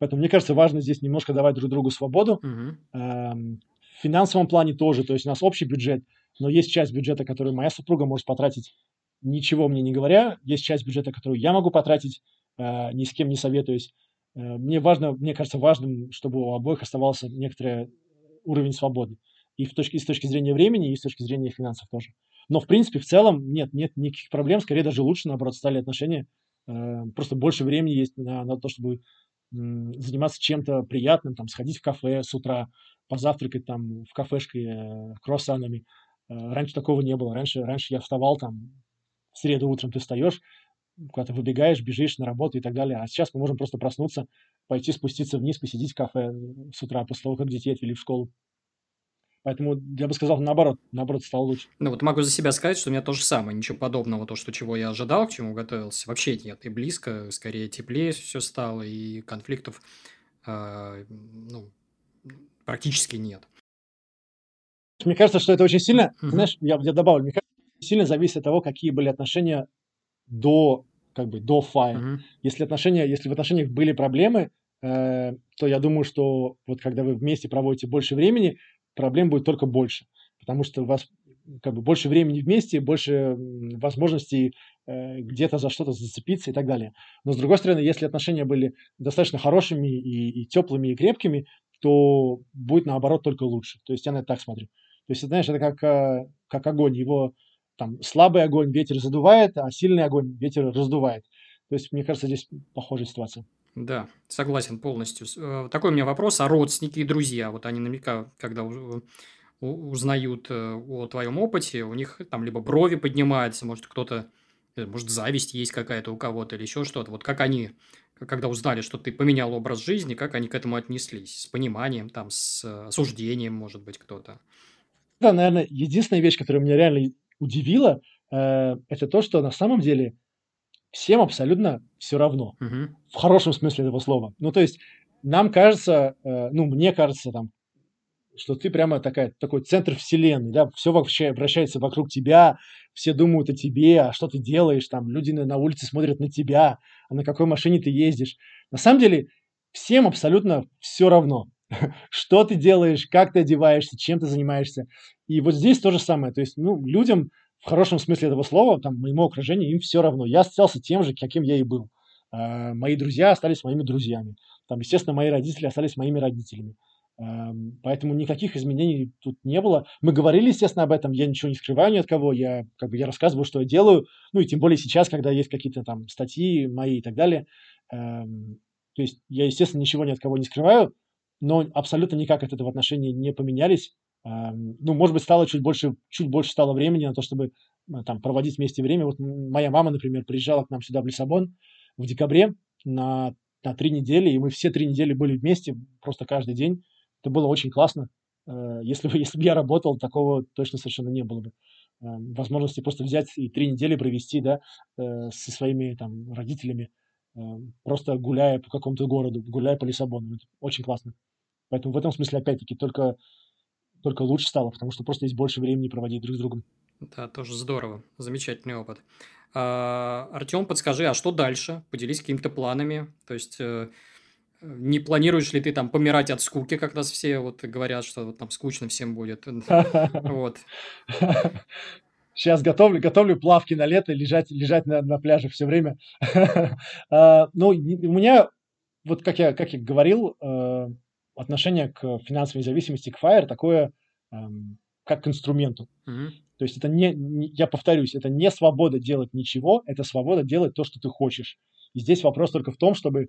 Поэтому мне кажется, важно здесь немножко давать друг другу свободу. Мгм. Эм, В финансовом плане тоже, то есть у нас общий бюджет, но есть часть бюджета, которую моя супруга может потратить, ничего мне не говоря, есть часть бюджета, которую я могу потратить, э, ни с кем не советуюсь. Э, Мне важно, мне кажется важным, чтобы у обоих оставался некоторый уровень свободы. И, в точке, и с точки зрения времени, и с точки зрения финансов тоже. Но, в принципе, в целом нет, нет никаких проблем, скорее даже лучше, наоборот, стали отношения. Э, Просто больше времени есть на, на то, чтобы заниматься чем-то приятным, там, сходить в кафе с утра, позавтракать там в кафешке э, круассанами. Э, Раньше такого не было. Раньше, раньше я вставал там, в среду утром ты встаешь, куда-то выбегаешь, бежишь на работу и так далее. А сейчас мы можем просто проснуться, пойти спуститься вниз, посидеть в кафе э, с утра после того, как детей отвели в школу. Поэтому я бы сказал, наоборот, наоборот, стало лучше. Ну вот могу за себя сказать, что у меня то же самое, ничего подобного, то, что чего я ожидал, к чему готовился, вообще нет. И близко, скорее теплее все стало, и конфликтов а, ну, практически нет. Мне кажется, что это очень сильно, Мгм. знаешь, я, я добавлю, мне кажется, сильно зависит от того, какие были отношения до, как бы, до фая. Мгм. Если отношения, если в отношениях были проблемы, э, то я думаю, что вот когда вы вместе проводите больше времени, проблем будет только больше, потому что у вас как бы больше времени вместе, больше возможностей э, где-то за что-то зацепиться и так далее. Но с другой стороны, если отношения были достаточно хорошими и, и теплыми и крепкими, то будет наоборот только лучше. То есть я на это так смотрю. То есть, знаешь, это как, э, как огонь. Его там слабый огонь ветер задувает, а сильный огонь ветер раздувает. То есть, мне кажется, здесь похожая ситуация. Да, согласен полностью. Э, Такой у меня вопрос, а родственники и друзья, вот они наверняка, когда у- узнают э, о твоем опыте, у них там либо брови поднимаются, может кто-то, э, может зависть есть какая-то у кого-то или еще что-то. Вот как они, когда узнали, что ты поменял образ жизни, как они к этому отнеслись? С пониманием, там, с э, осуждением, может быть, кто-то. Это, наверное, единственная вещь, которая меня реально удивила, э, это то, что на самом деле всем абсолютно все равно. Мгм. В хорошем смысле этого слова. Ну, то есть нам кажется, э, ну, мне кажется, там, что ты прямо такая, такой центр вселенной, да, все вообще вращается вокруг тебя, все думают о тебе, а что ты делаешь, там, люди на, на улице смотрят на тебя, а на какой машине ты ездишь. На самом деле всем абсолютно все равно, что ты делаешь, как ты одеваешься, чем ты занимаешься. И вот здесь то же самое, то есть, ну, людям в хорошем смысле этого слова, там, моему окружению, им все равно. Я остался тем же, каким я и был. Э, Мои друзья остались моими друзьями. Там, естественно, мои родители остались моими родителями. Эм, Поэтому никаких изменений тут не было. Мы говорили, естественно, об этом. Я ничего не скрываю ни от кого. Я как бы я рассказываю, что я делаю. Ну и тем более сейчас, когда есть какие-то там статьи мои и так далее. Эм, То есть я, естественно, ничего ни от кого не скрываю, но абсолютно никак от этого отношения не поменялись. Эм, Ну, может быть, стало чуть больше, чуть больше стало времени на то, чтобы э, там проводить вместе время. Вот моя мама, например, приезжала к нам сюда в Лиссабон в декабре на на три недели, и мы все три недели были вместе, просто каждый день. Это было очень классно. Э, Если бы, если бы я работал, такого точно совершенно не было бы. Э, Возможности просто взять и три недели провести, да, э, со своими там родителями, э, просто гуляя по какому-то городу, гуляя по Лиссабону. Это очень классно. Поэтому в этом смысле, опять-таки, только, только лучше стало, потому что просто есть больше времени проводить друг с другом. Да, тоже здорово. Замечательный опыт. А, Артем, подскажи, а что дальше? Поделись какими-то планами. То есть, э, не планируешь ли ты там помирать от скуки, как нас все вот говорят, что вот там скучно всем будет? Вот. Сейчас готовлю, готовлю плавки на лето, лежать, лежать на, на пляже все время. А, Ну, у меня, вот как я, как я говорил, э, отношение к финансовой зависимости, к FIRE такое, эм, как к инструменту. Мгм. То есть это не, не- я повторюсь, это не свобода делать ничего, это свобода делать то, что ты хочешь. И здесь вопрос только в том, чтобы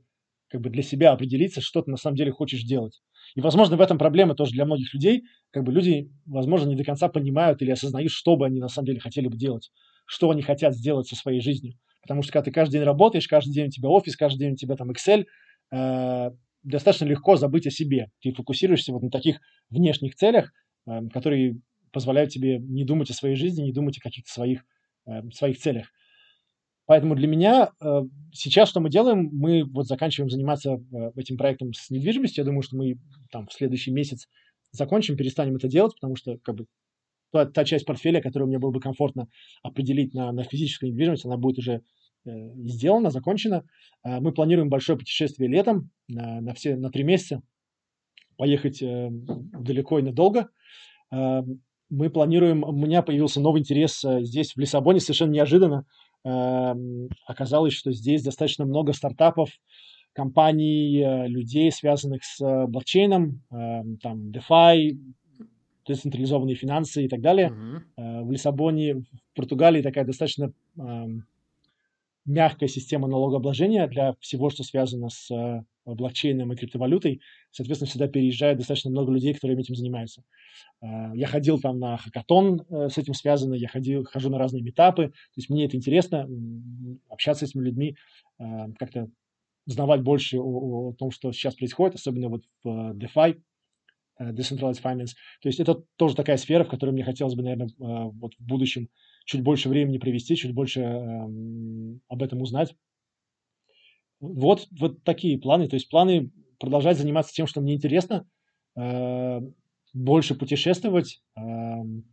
как бы для себя определиться, что ты на самом деле хочешь делать. И, возможно, в этом проблема тоже для многих людей. Как бы люди, возможно, не до конца понимают или осознают, что бы они на самом деле хотели бы делать, что они хотят сделать со своей жизнью. Потому что когда ты каждый день работаешь, каждый день у тебя офис, каждый день у тебя там Excel, э, достаточно легко забыть о себе. Ты фокусируешься вот на таких внешних целях, э, которые позволяют тебе не думать о своей жизни, не думать о каких-то своих, э, своих целях. Поэтому для меня э, сейчас что мы делаем, мы вот заканчиваем заниматься э, этим проектом с недвижимостью. Я думаю, что мы там в следующий месяц закончим, перестанем это делать, потому что как бы та, та часть портфеля, которую мне было бы комфортно определить на, на физическую недвижимость, она будет уже э, сделана, закончена. Э, мы планируем большое путешествие летом на, все на три месяца, поехать э, далеко и надолго. Э, мы планируем, у меня появился новый интерес э, здесь, в Лиссабоне, совершенно неожиданно. Э, оказалось, что здесь достаточно много стартапов, компаний, людей, связанных с блокчейном, там DeFi, децентрализованные финансы и так далее. Uh-huh. В Лиссабоне, в Португалии такая достаточно мягкая система налогообложения для всего, что связано с э, блокчейном и криптовалютой. Соответственно, сюда переезжает достаточно много людей, которые этим занимаются. Э, я ходил там на хакатон э, с этим связано, я ходил, хожу на разные метапы. То есть мне это интересно, общаться с этими людьми, как-то узнавать больше о, о том, что сейчас происходит, особенно вот в DeFi, decentralized finance. То есть это тоже такая сфера, в которой мне хотелось бы, наверное, вот в будущем чуть больше времени провести, чуть больше эм, об этом узнать. Вот, вот такие планы. То есть планы продолжать заниматься тем, что мне интересно, э, больше путешествовать, эм,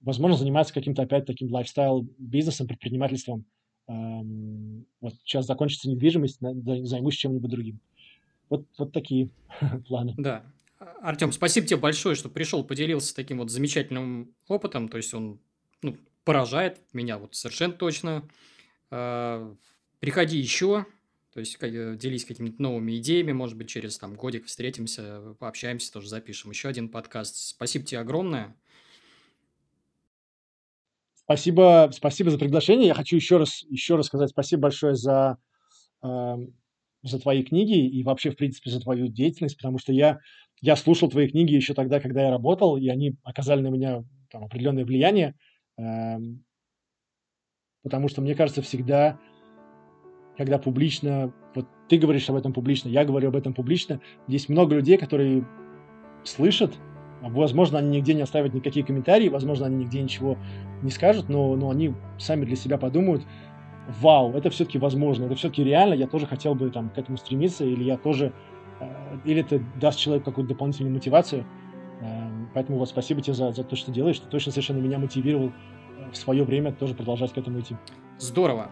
возможно, заниматься каким-то опять таким лайфстайл бизнесом, предпринимательством. Эм, вот сейчас закончится недвижимость, займусь чем-нибудь другим. Вот, вот такие планы. Да, Артем, спасибо тебе большое, что пришел, поделился таким вот замечательным опытом. То есть он ну, поражает меня вот совершенно точно. А, приходи еще, то есть э, делись какими-то новыми идеями, может быть, через там годик встретимся, пообщаемся, тоже запишем еще один подкаст. Спасибо тебе огромное. Спасибо, спасибо за приглашение. Я хочу еще раз, еще раз сказать спасибо большое за э, за твои книги и вообще, в принципе, за твою деятельность, потому что я, я слушал твои книги еще тогда, когда я работал, и они оказали на меня там, определенное влияние, потому что, мне кажется, всегда, когда публично, вот ты говоришь об этом публично, я говорю об этом публично, здесь много людей, которые слышат, возможно, они нигде не оставят никакие комментарии, возможно, они нигде ничего не скажут, но, но они сами для себя подумают, вау, это все-таки возможно, это все-таки реально, я тоже хотел бы там к этому стремиться, или я тоже, э, или это даст человеку какую-то дополнительную мотивацию. Э, поэтому вот спасибо тебе за, за то, что делаешь, ты точно совершенно меня мотивировал э, в свое время тоже продолжать к этому идти. Здорово.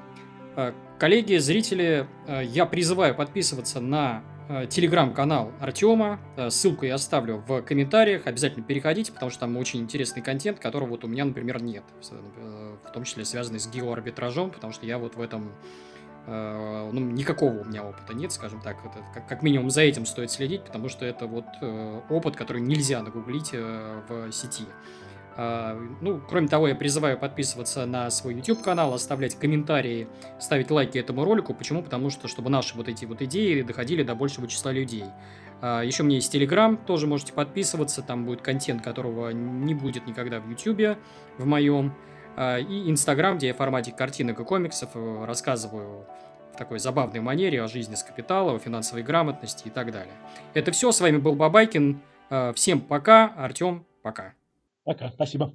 Коллеги, зрители, я призываю подписываться на Э, телеграм-канал Артема. Э, ссылку я оставлю в комментариях. Обязательно переходите, потому что там очень интересный контент, которого вот у меня, например, нет. Э, в том числе связанный с геоарбитражом, потому что я вот в этом ну, никакого у меня опыта нет, скажем так. Это, как, как минимум за этим стоит следить, потому что это вот опыт, который нельзя нагуглить в сети. Ну, кроме того, я призываю подписываться на свой YouTube-канал, оставлять комментарии, ставить лайки этому ролику. Почему? Потому что, чтобы наши вот эти вот идеи доходили до большего числа людей. Еще у меня есть Telegram, тоже можете подписываться, там будет контент, которого не будет никогда в YouTube, в моем. А, и Instagram, где я в формате картинок и комиксов э, рассказываю в такой забавной манере о жизни с капитала, о финансовой грамотности и так далее. Это все, с вами был Бабайкин. Всем пока, Артем, пока. Пока, спасибо.